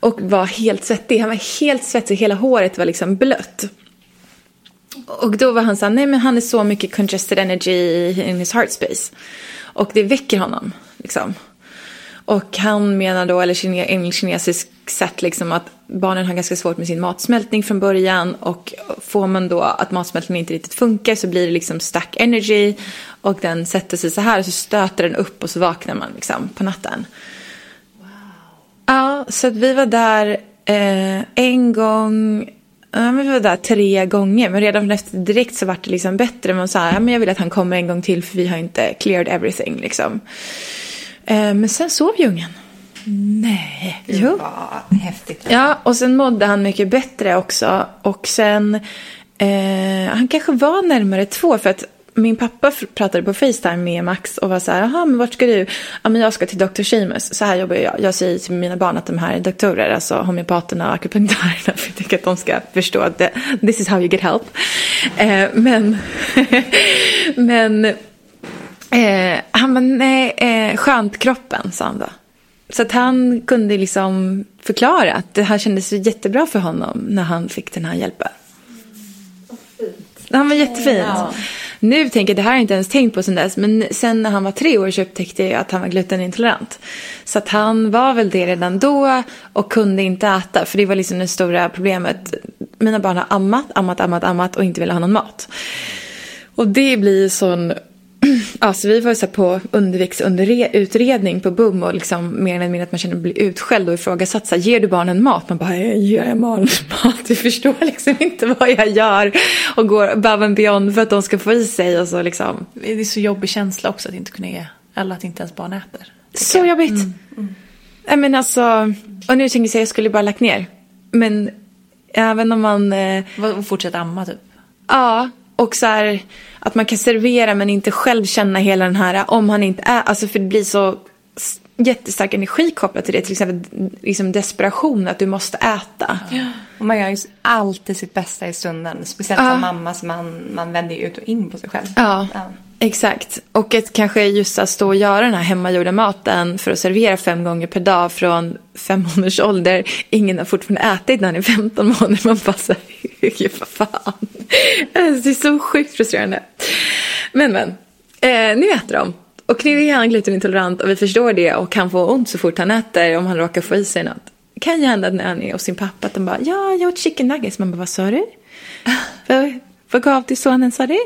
Och var helt svettig, han var helt svettig, hela håret var liksom blött. Och då var han så här, nej men han är så mycket congested energy in his heart space. Och det väcker honom, liksom. Och han menar då, eller kine, enligt kinesisk sätt, liksom att barnen har ganska svårt med sin matsmältning från början. Och får man då att matsmältningen inte riktigt funkar så blir det liksom stuck energy. Och den sätter sig så här och så stöter den upp och så vaknar man liksom på natten. Wow. Ja, så att vi var där eh, en gång Ja, men vi var där tre gånger, men redan efter direkt så vart det liksom bättre. Man sa, ja, men jag vill att han kommer en gång till för vi har inte cleared everything liksom. Eh, men sen sov ju ungen. Nej. Jo. Vad häftigt. Ja, och sen mådde han mycket bättre också. Och sen, eh, han kanske var närmare två för att min pappa pratade på Facetime med Max och var så här, jaha, men vart ska du? Ja, men jag ska till Dr. Seamus. Så här jobbar jag. Jag säger till mina barn att de här är doktorer, alltså homeopaterna och akupunktörerna, för jag tycker att de ska förstå att det, this is how you get help. Eh, men, men eh, han bara, nej, eh, skönt kroppen, sa han då. Så att han kunde liksom förklara att det här kändes jättebra för honom när han fick den här hjälpen. Han var jättefint. Ja. Nu tänker jag, det här har jag inte ens tänkt på sen dess, men sen när han var tre år så upptäckte jag att han var glutenintolerant. Så att han var väl det redan då och kunde inte äta, för det var liksom det stora problemet. Mina barn har ammat, ammat, ammat, ammat och inte velat ha någon mat. Och det blir sån Alltså vi var så på underviktsutredning på BUM och liksom mer eller mindre att man känner bli utskälld och ifrågasatt. Så här, ger du barnen mat? Man bara, jag ger barnen mat. Du förstår liksom inte vad jag gör. Och går above and beyond för att de ska få i sig. Och så liksom. Det är så jobbig känsla också att inte kunna ge. Eller att inte ens barn äter. Så jag. jobbigt. Mm. Mm. Men alltså, och nu tänker jag säga jag skulle bara lagt ner. Men även om man... Eh, Fortsätta amma typ? Ja, och så här, att man kan servera men inte själv känna hela den här, om han inte är, alltså för det blir så jättestark energi kopplat till det. Till exempel liksom desperation, att du måste äta. Ja. Och man gör ju alltid sitt bästa i stunden. Speciellt ja. som mamma, så man, man vänder ut och in på sig själv. Ja. ja. Exakt. Och att kanske just att stå och göra den här hemmagjorda maten för att servera fem gånger per dag från fem månaders ålder. Ingen har fortfarande ätit när han är 15 månader. Man bara så här, vad fan. Det är så sjukt frustrerande. Men men, eh, nu äter de. Och nu är han glutenintolerant och vi förstår det och kan få ont så fort han äter om han råkar få i sig något. Det kan ju hända när han är hos sin pappa att de bara, ja, jag åt chicken nuggets. Man bara, vad sa du? Vad gav till sonen sa du?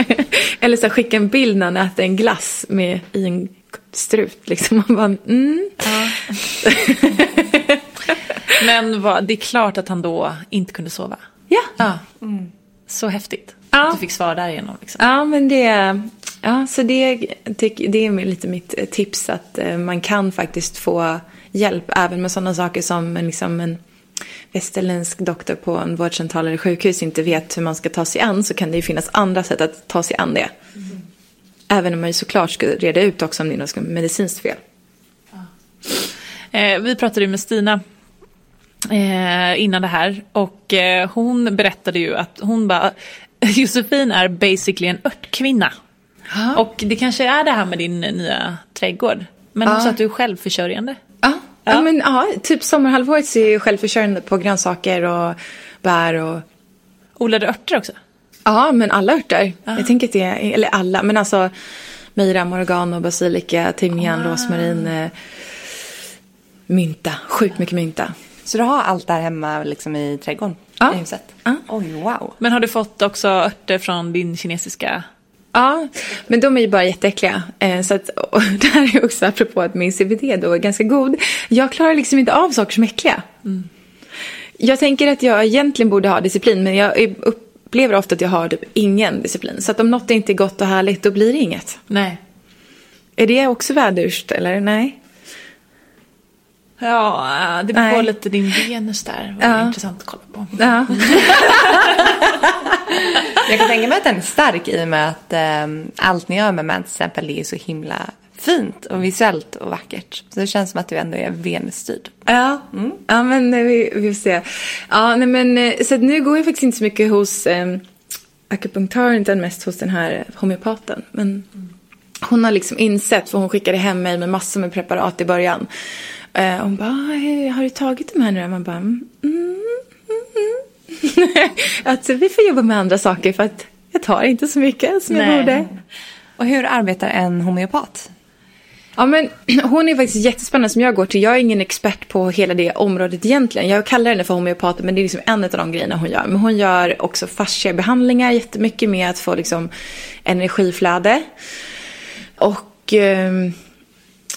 Eller så skicka en bild när han äter en glass med, i en strut. Liksom. Man bara, mm. Ja. Men vad, det är klart att han då inte kunde sova. Ja. ja. Mm. Så häftigt. Ja. Att du fick svar därigenom. Liksom. Ja, men det, ja, så det, det är lite mitt tips att eh, man kan faktiskt få hjälp även med sådana saker som liksom en västerländsk doktor på en vårdcentral eller sjukhus inte vet hur man ska ta sig an så kan det ju finnas andra sätt att ta sig an det. Mm. Även om man ju såklart ska reda ut också om det är något medicinskt fel. Ja. Eh, vi pratade ju med Stina eh, innan det här och eh, hon berättade ju att hon bara Josefin är basically en örtkvinna. Ja. Och det kanske är det här med din nya trädgård. Men hon sa att du är självförsörjande. Ja. Ja. ja, men ja, typ sommarhalvåret så är jag självförsörjande på grönsaker och bär och... Odlar du örter också? Ja, men alla örter. Ah. Jag tänker att det är, eller alla, men alltså mejram, oregano, basilika, timjan, ah. rosmarin, eh, mynta. Sjukt mycket mynta. Så du har allt där hemma liksom i trädgården? Ja. I huset? Ja. Oj, wow. Men har du fått också örter från din kinesiska Ja, men de är ju bara jätteäckliga. Eh, så att, och det här är också apropå att min CBD då är ganska god. Jag klarar liksom inte av saker som är äckliga. Jag tänker att jag egentligen borde ha disciplin men jag upplever ofta att jag har typ ingen disciplin. Så att om något inte är gott och härligt då blir det inget. Nej. Är det också vädurskt eller nej? Ja, det beror lite din Venus där. Det var Ja. intressant att kolla på. Ja. Jag kan tänka mig att den är stark i och med att ehm, allt ni gör med män till exempel är så himla fint och visuellt och vackert. Så det känns som att du ändå är Venus-styrd. Ja, ja men vi, vi får se. Ja, nej, men, eh, så nu går jag faktiskt inte så mycket hos eh, akupunktören utan mest hos den här homeopaten. Men hon har liksom insett, för hon skickade hem mig med massor med preparat i början. Eh, hon bara, "Ah, har du tagit de här nu? Man bara, mm, mm, mm. att vi får jobba med andra saker för att jag tar inte så mycket som jag Nej. borde. Och hur arbetar en homeopat? Ja, men hon är faktiskt jättespännande som jag går till. Jag är ingen expert på hela det området egentligen. Jag kallar henne för homeopat, men det är liksom en av de grejerna hon gör. Men hon gör också fasciabehandlingar jättemycket med att få liksom energiflöde. Och ehm,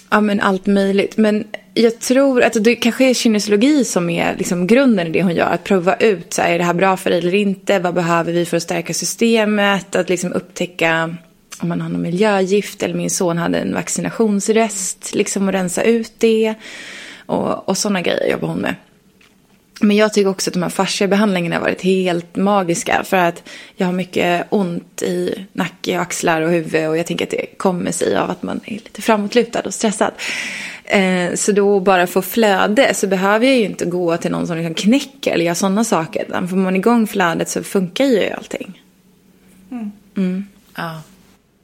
ja, men allt möjligt. Men jag tror att det kanske är kinesologi som är liksom grunden i det hon gör. Att prova ut, så här, är det här bra för dig eller inte? Vad behöver vi för att stärka systemet? Att liksom upptäcka om man har någon miljögift. Eller min son hade en vaccinationsrest. Liksom att rensa ut det. Och, och sådana grejer jobbar hon med. Men jag tycker också att de här fasciabehandlingarna har varit helt magiska. För att jag har mycket ont i nacke, och axlar och huvud. Och jag tänker att det kommer sig av att man är lite framåtlutad och stressad. Eh, så då bara få flöde så behöver jag ju inte gå till någon som liksom knäcker eller gör sådana saker. Utan får man igång flödet så funkar ju allting. Ja.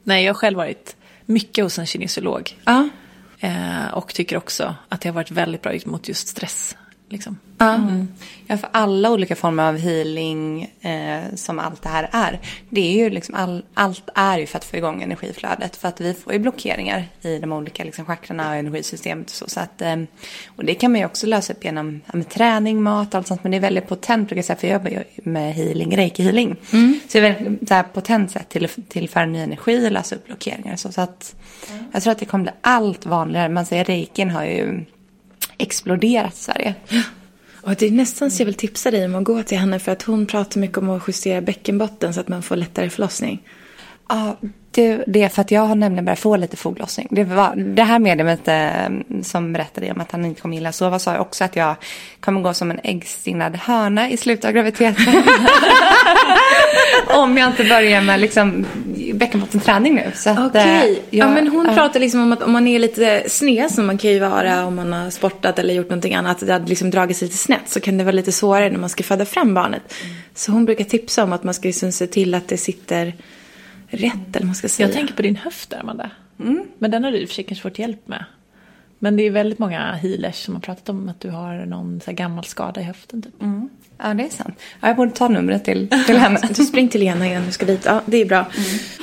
Nej, jag har själv varit mycket hos en kinesiolog. Ja. Eh, och tycker också att det har varit väldigt bra mot just stress. Liksom. Ja. Ja, för alla olika former av healing eh, som allt det här är. Det är ju liksom all, allt är ju för att få igång energiflödet. För att vi får ju blockeringar i de olika liksom, chakrarna och energisystemet och så. så att, eh, och det kan man ju också lösa upp genom ja, träning, mat och allt sånt. Men det är väldigt potent brukar jag säga. För jag jobbar ju med healing, reiki-healing. Så det är väldigt så här, potent sätt till att tillföra ny energi och lösa upp blockeringar. och Så, så att jag tror att det kommer bli allt vanligare. Man säger reikin har ju exploderat i Sverige. Och det är nästan så jag vill tipsa dig om att gå till henne för att hon pratar mycket om att justera bäckenbotten så att man får lättare förlossning. Ja, det, det är för att jag har nämligen börjat få lite foglossning. Det, var, det här mediumet eh, som berättade om att han inte kommer gilla sova sa jag också att jag kommer gå som en äggstinnad höna i slutet av graviditeten. om jag inte börjar med liksom bäckenbottenträning nu. Så att, eh. Ja, jag- men hon ja. pratar liksom om att om man är lite sned, som man kan ju vara om man har sportat eller gjort någonting annat, det hade liksom dragit sig lite snett, så kan det vara lite svårare när man ska föda fram barnet. Så hon brukar tipsa om att man ska liksom se till att det sitter rätt, eller man ska säga. Jag tänker på din höft där, Amanda. Men den har du i och för sig kanske fått hjälp med. Men det är väldigt många healers som har pratat om att du har någon så gammal skada i höften. Typ. Ja, det är sant. Ja, jag borde ta numret till, till henne. Du spring till Lena innan du ska dit. Ja, det är bra.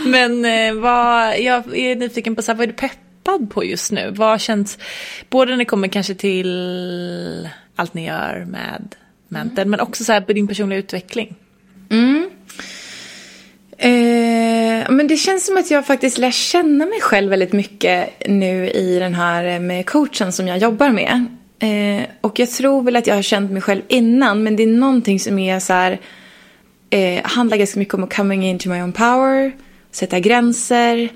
Men eh, vad, jag är nyfiken på så här, vad är du peppad på just nu? Vad känns, både när det kommer kanske till allt ni gör med Mental, men också så här på din personliga utveckling. Eh, men det känns som att jag faktiskt lär känna mig själv väldigt mycket nu i den här med coachen som jag jobbar med. Eh, och jag tror väl att jag har känt mig själv innan, men det är någonting som är så här, eh, handlar ganska mycket om att coming into my own power, sätta gränser,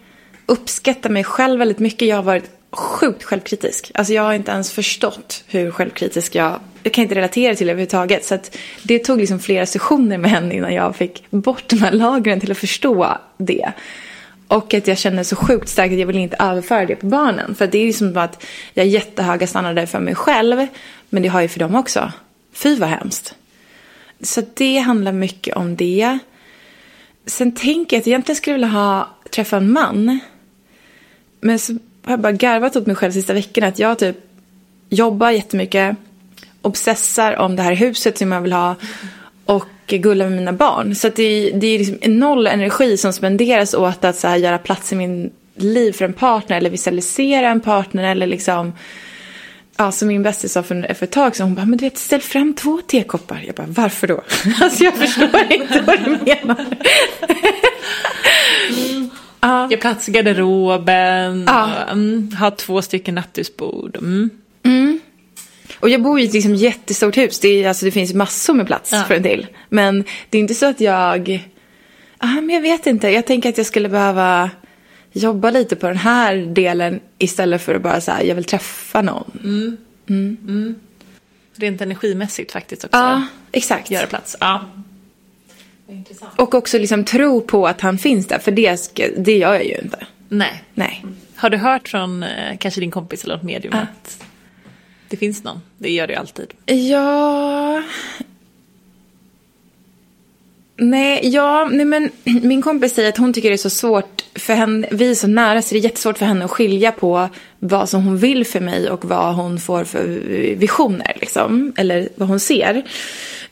uppskatta mig själv väldigt mycket. Jag har varit sjukt självkritisk. Alltså jag har inte ens förstått hur självkritisk jag... Jag kan inte relatera till det överhuvudtaget. Så att det tog liksom flera sessioner med henne innan jag fick bort de här lagren till att förstå det. Och att jag känner så sjukt starkt att jag vill inte överföra det på barnen. För det är ju som att jag har jättehöga standarder för mig själv. Men det har jag för dem också. Fy vad hemskt. Så det handlar mycket om det. Sen tänker jag att jag egentligen skulle vilja ha, träffa en man. Men så har jag bara garvat åt mig själv sista veckorna att jag typ jobbar jättemycket, obsessar om det här huset som jag vill ha och gullar med mina barn. Så det, det är liksom noll energi som spenderas åt att så här göra plats i min liv för en partner eller visualisera en partner eller liksom Ja, som min bästis sa för, för ett tag sedan, hon bara, men du vet, ställ fram två tekoppar. Jag bara, varför då? Alltså jag förstår inte vad du menar. ja. Ge plats i garderoben, Ja. och, mm, ha två stycken nattduksbord. Mm. Och jag bor i ett liksom jättestort hus. Det, är, alltså, det finns massor med plats Ja. för en till. Men det är inte så att jag... Ah, men jag vet inte. Jag tänker att jag skulle behöva jobba lite på den här delen istället för att bara säga jag vill träffa någon. Rent energimässigt faktiskt också. Ja, exakt. Göra plats. Ja. Och också liksom tro på att han finns där. För det, ska, det gör jag ju inte. Nej. Nej. Har du hört från eh, kanske din kompis eller något medium att det finns någon? Det gör det ju alltid. Ja... Nej, ja, nej men min kompis säger att hon tycker det är så svårt för henne, vi är så nära så det är jättesvårt för henne att skilja på vad som hon vill för mig och vad hon får för visioner liksom, eller vad hon ser.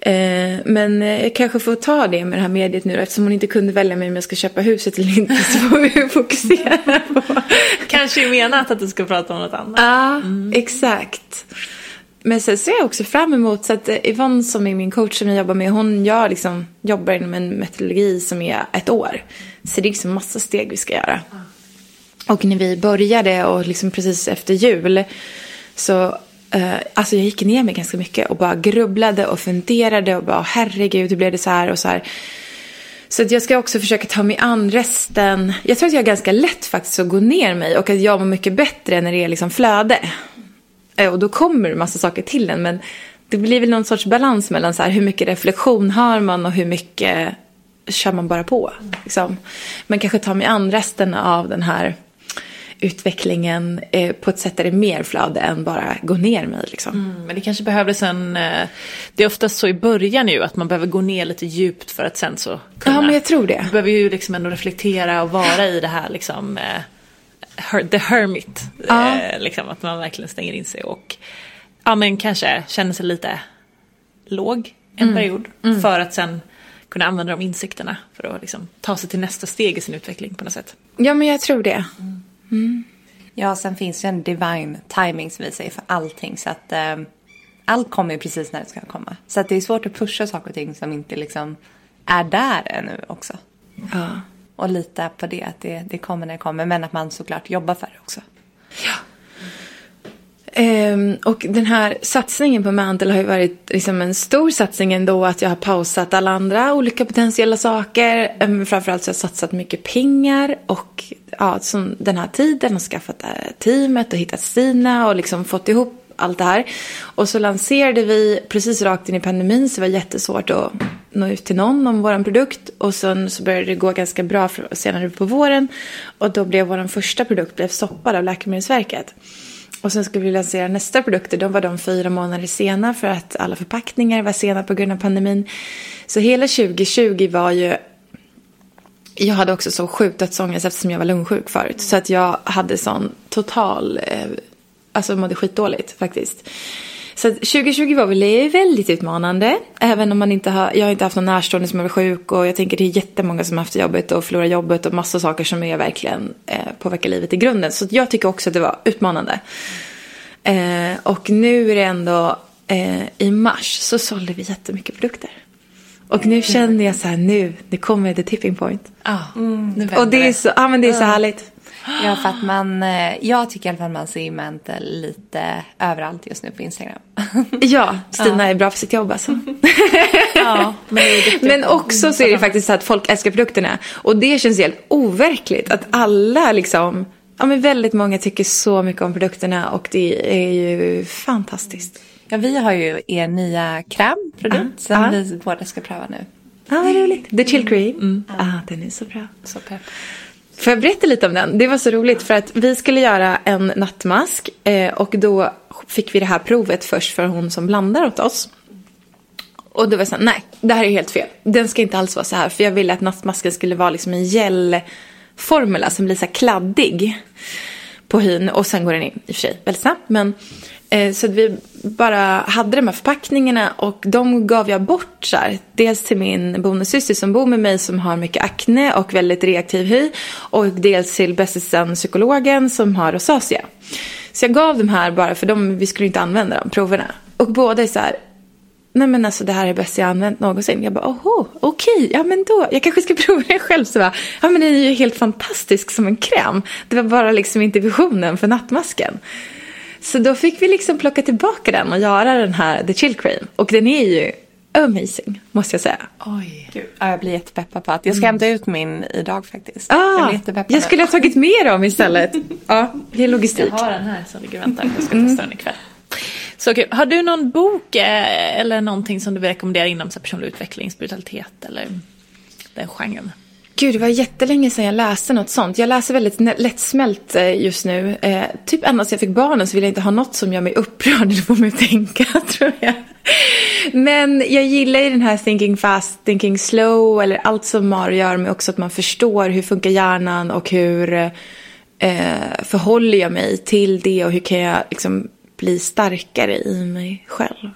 Eh, men eh, jag kanske får ta det med det här mediet nu då, eftersom hon inte kunde välja mig om jag ska köpa huset eller inte så får vi fokusera på Kanske menat att du ska prata om något annat. Ja, exakt. Men sen ser jag också fram emot, så att eh, Yvonne som är min coach som jag jobbar med, hon gör liksom, jobbar inom en metodologi som är ett år. Så det är liksom massa steg vi ska göra. Och när vi började och liksom precis efter jul så Uh, alltså jag gick ner mig ganska mycket och bara grubblade och funderade och bara herregud hur blev det så här och så här. Så att jag ska också försöka ta mig an resten. Jag tror att jag har ganska lätt faktiskt att gå ner mig och att jag mår mycket bättre när det är liksom flöde. Uh, Och då kommer det massa saker till en men det blir väl någon sorts balans mellan så här, hur mycket reflektion har man och hur mycket kör man bara på. Liksom. Men kanske ta mig an resten av den här utvecklingen eh, på ett sätt där det är mer flöde än bara gå ner mig. Liksom. Mm, Men det kanske behövdes en... eh, Det är oftast så i början ju att man behöver gå ner lite djupt för att sen så kunna... Ja, men jag tror det. Du behöver ju liksom ändå reflektera och vara i det här liksom... eh, her- The hermit. Ja. Eh, liksom att man verkligen stänger in sig och... Ja men kanske känner sig lite låg en Mm. period. För att sen kunna använda de insikterna för att liksom ta sig till nästa steg i sin utveckling på något sätt. Ja, men jag tror det. Ja, sen finns ju en divine timing som vi säger för allting. Så att eh, allt kommer precis när det ska komma. Så att det är svårt att pusha saker och ting som inte liksom är där ännu också. Ja. Och lita på det, att det, det kommer när det kommer. Men att man såklart jobbar för det också. Ehm, och den här satsningen på Mantle har ju varit liksom en stor satsning ändå. Att jag har pausat alla andra olika potentiella saker. Um, framförallt så har jag satsat mycket pengar och ja, som den här tiden och skaffat eh, teamet och hittat Stina och liksom fått ihop allt det här. Och så lanserade vi precis rakt in i pandemin så det var jättesvårt att nå ut till någon om vår produkt. Och sen så började det gå ganska bra för, senare på våren. Och då blev vår första produkt blev stoppad av Läkemedelsverket. Och sen skulle vi lansera nästa produkter. Då var de fyra månader sena för att alla förpackningar var sena på grund av pandemin. Så hela 2020 var ju... Jag hade också så sjukt dödsångest eftersom jag var lungsjuk förut. Så att jag hade sån total... Eh, alltså mådde skitdåligt faktiskt. Så att 2020 var väl väldigt utmanande. Även om man inte har... Jag har inte haft någon närstående som är sjuk. Och jag tänker det är jättemånga som har haft jobbet och förlorat jobbet. Och massa saker som är verkligen eh, påverkar livet i grunden. Så jag tycker också att det var utmanande. Eh, och nu är det ändå eh, i mars så sålde vi jättemycket produkter. Och nu känner jag så här nu, det kommer the tipping point. Ja, nu Och det är så, men det är så härligt. Ja, för att man... Eh, jag tycker i alla fall man ser Mantle lite överallt just nu på Instagram. Ja, Stina är bra på sitt jobb alltså. ja, men, Men också så är det faktiskt så att folk älskar produkterna. Och det känns helt overkligt att alla liksom, ja men väldigt många tycker så mycket om produkterna och det är ju fantastiskt. Ja, vi har ju er nya krämprodukt som Ja. vi båda ska pröva nu. Ja, vad roligt. The Chill Cream. Ja, den är så bra. Så pepp. Får jag berätta lite om den? Det var så roligt för att vi skulle göra en nattmask eh, och då fick vi det här provet först för hon som blandar åt oss. Och då var jag såhär, nej, det här är helt fel. Den ska inte alls vara så här för jag ville att nattmasken skulle vara liksom en gelformula som blir så här kladdig på hyn och sen går den in i och för sig väldigt snabbt. Men Eh, så att vi bara hade de här förpackningarna och de gav jag bort så här. Dels till min bonussyster som bor med mig som har mycket akne och väldigt reaktiv hy. Och dels till bästisen psykologen som har rosacea. Så jag gav de här bara för de, vi skulle inte använda de proverna. Och båda är så här, nej men alltså det här är det bästa jag använt någonsin. Jag bara, oho, okej, ja men då, jag kanske ska prova den själv. Så bara, ja men den är ju helt fantastisk som en kräm. Det var bara liksom inte visionen för nattmasken. Så då fick vi liksom plocka tillbaka den och göra den här The Chill Cream. Och den är ju amazing, måste jag säga. Oj. Gud, ja, jag blir jättepeppad på att jag ska hämta ut min idag faktiskt. Ah, jag jag, blir jättepeppad. skulle ha tagit med dem istället. ja, det är logistik. Jag har den här som ligger och väntar. Jag ska testa den ikväll. Så kul. Har du någon bok eh, eller någonting som du vill rekommendera inom så personlig utveckling, spiritualitet eller den genren? Gud, det var jättelänge sedan jag läste något sånt. Jag läser väldigt lättsmält eh, just nu. Eh, typ ända sedan jag fick barnen så vill jag inte ha något som gör mig upprörd eller får mig att tänka, tror jag. Men jag gillar ju den här thinking fast, thinking slow eller allt som har att göra med också att man förstår hur funkar hjärnan och hur eh, förhåller jag mig till det och hur kan jag liksom bli starkare i mig själv.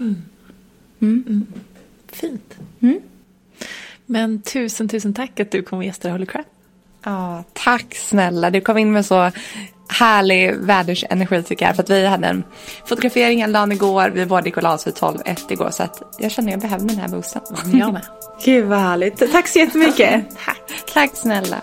Fint. Men tusen, tusen tack att du kom och gästade Holy Crap. Ja, tack snälla. Du kom in med så härlig vädersenergi tycker jag. För att vi hade en fotografering en dag igår. Vi var i Nicolas vid 12.1 igår. Så att jag känner att jag behövde den här boosten. Jag med. Gud vad härligt. Tack så jättemycket. Tack. Tack snälla.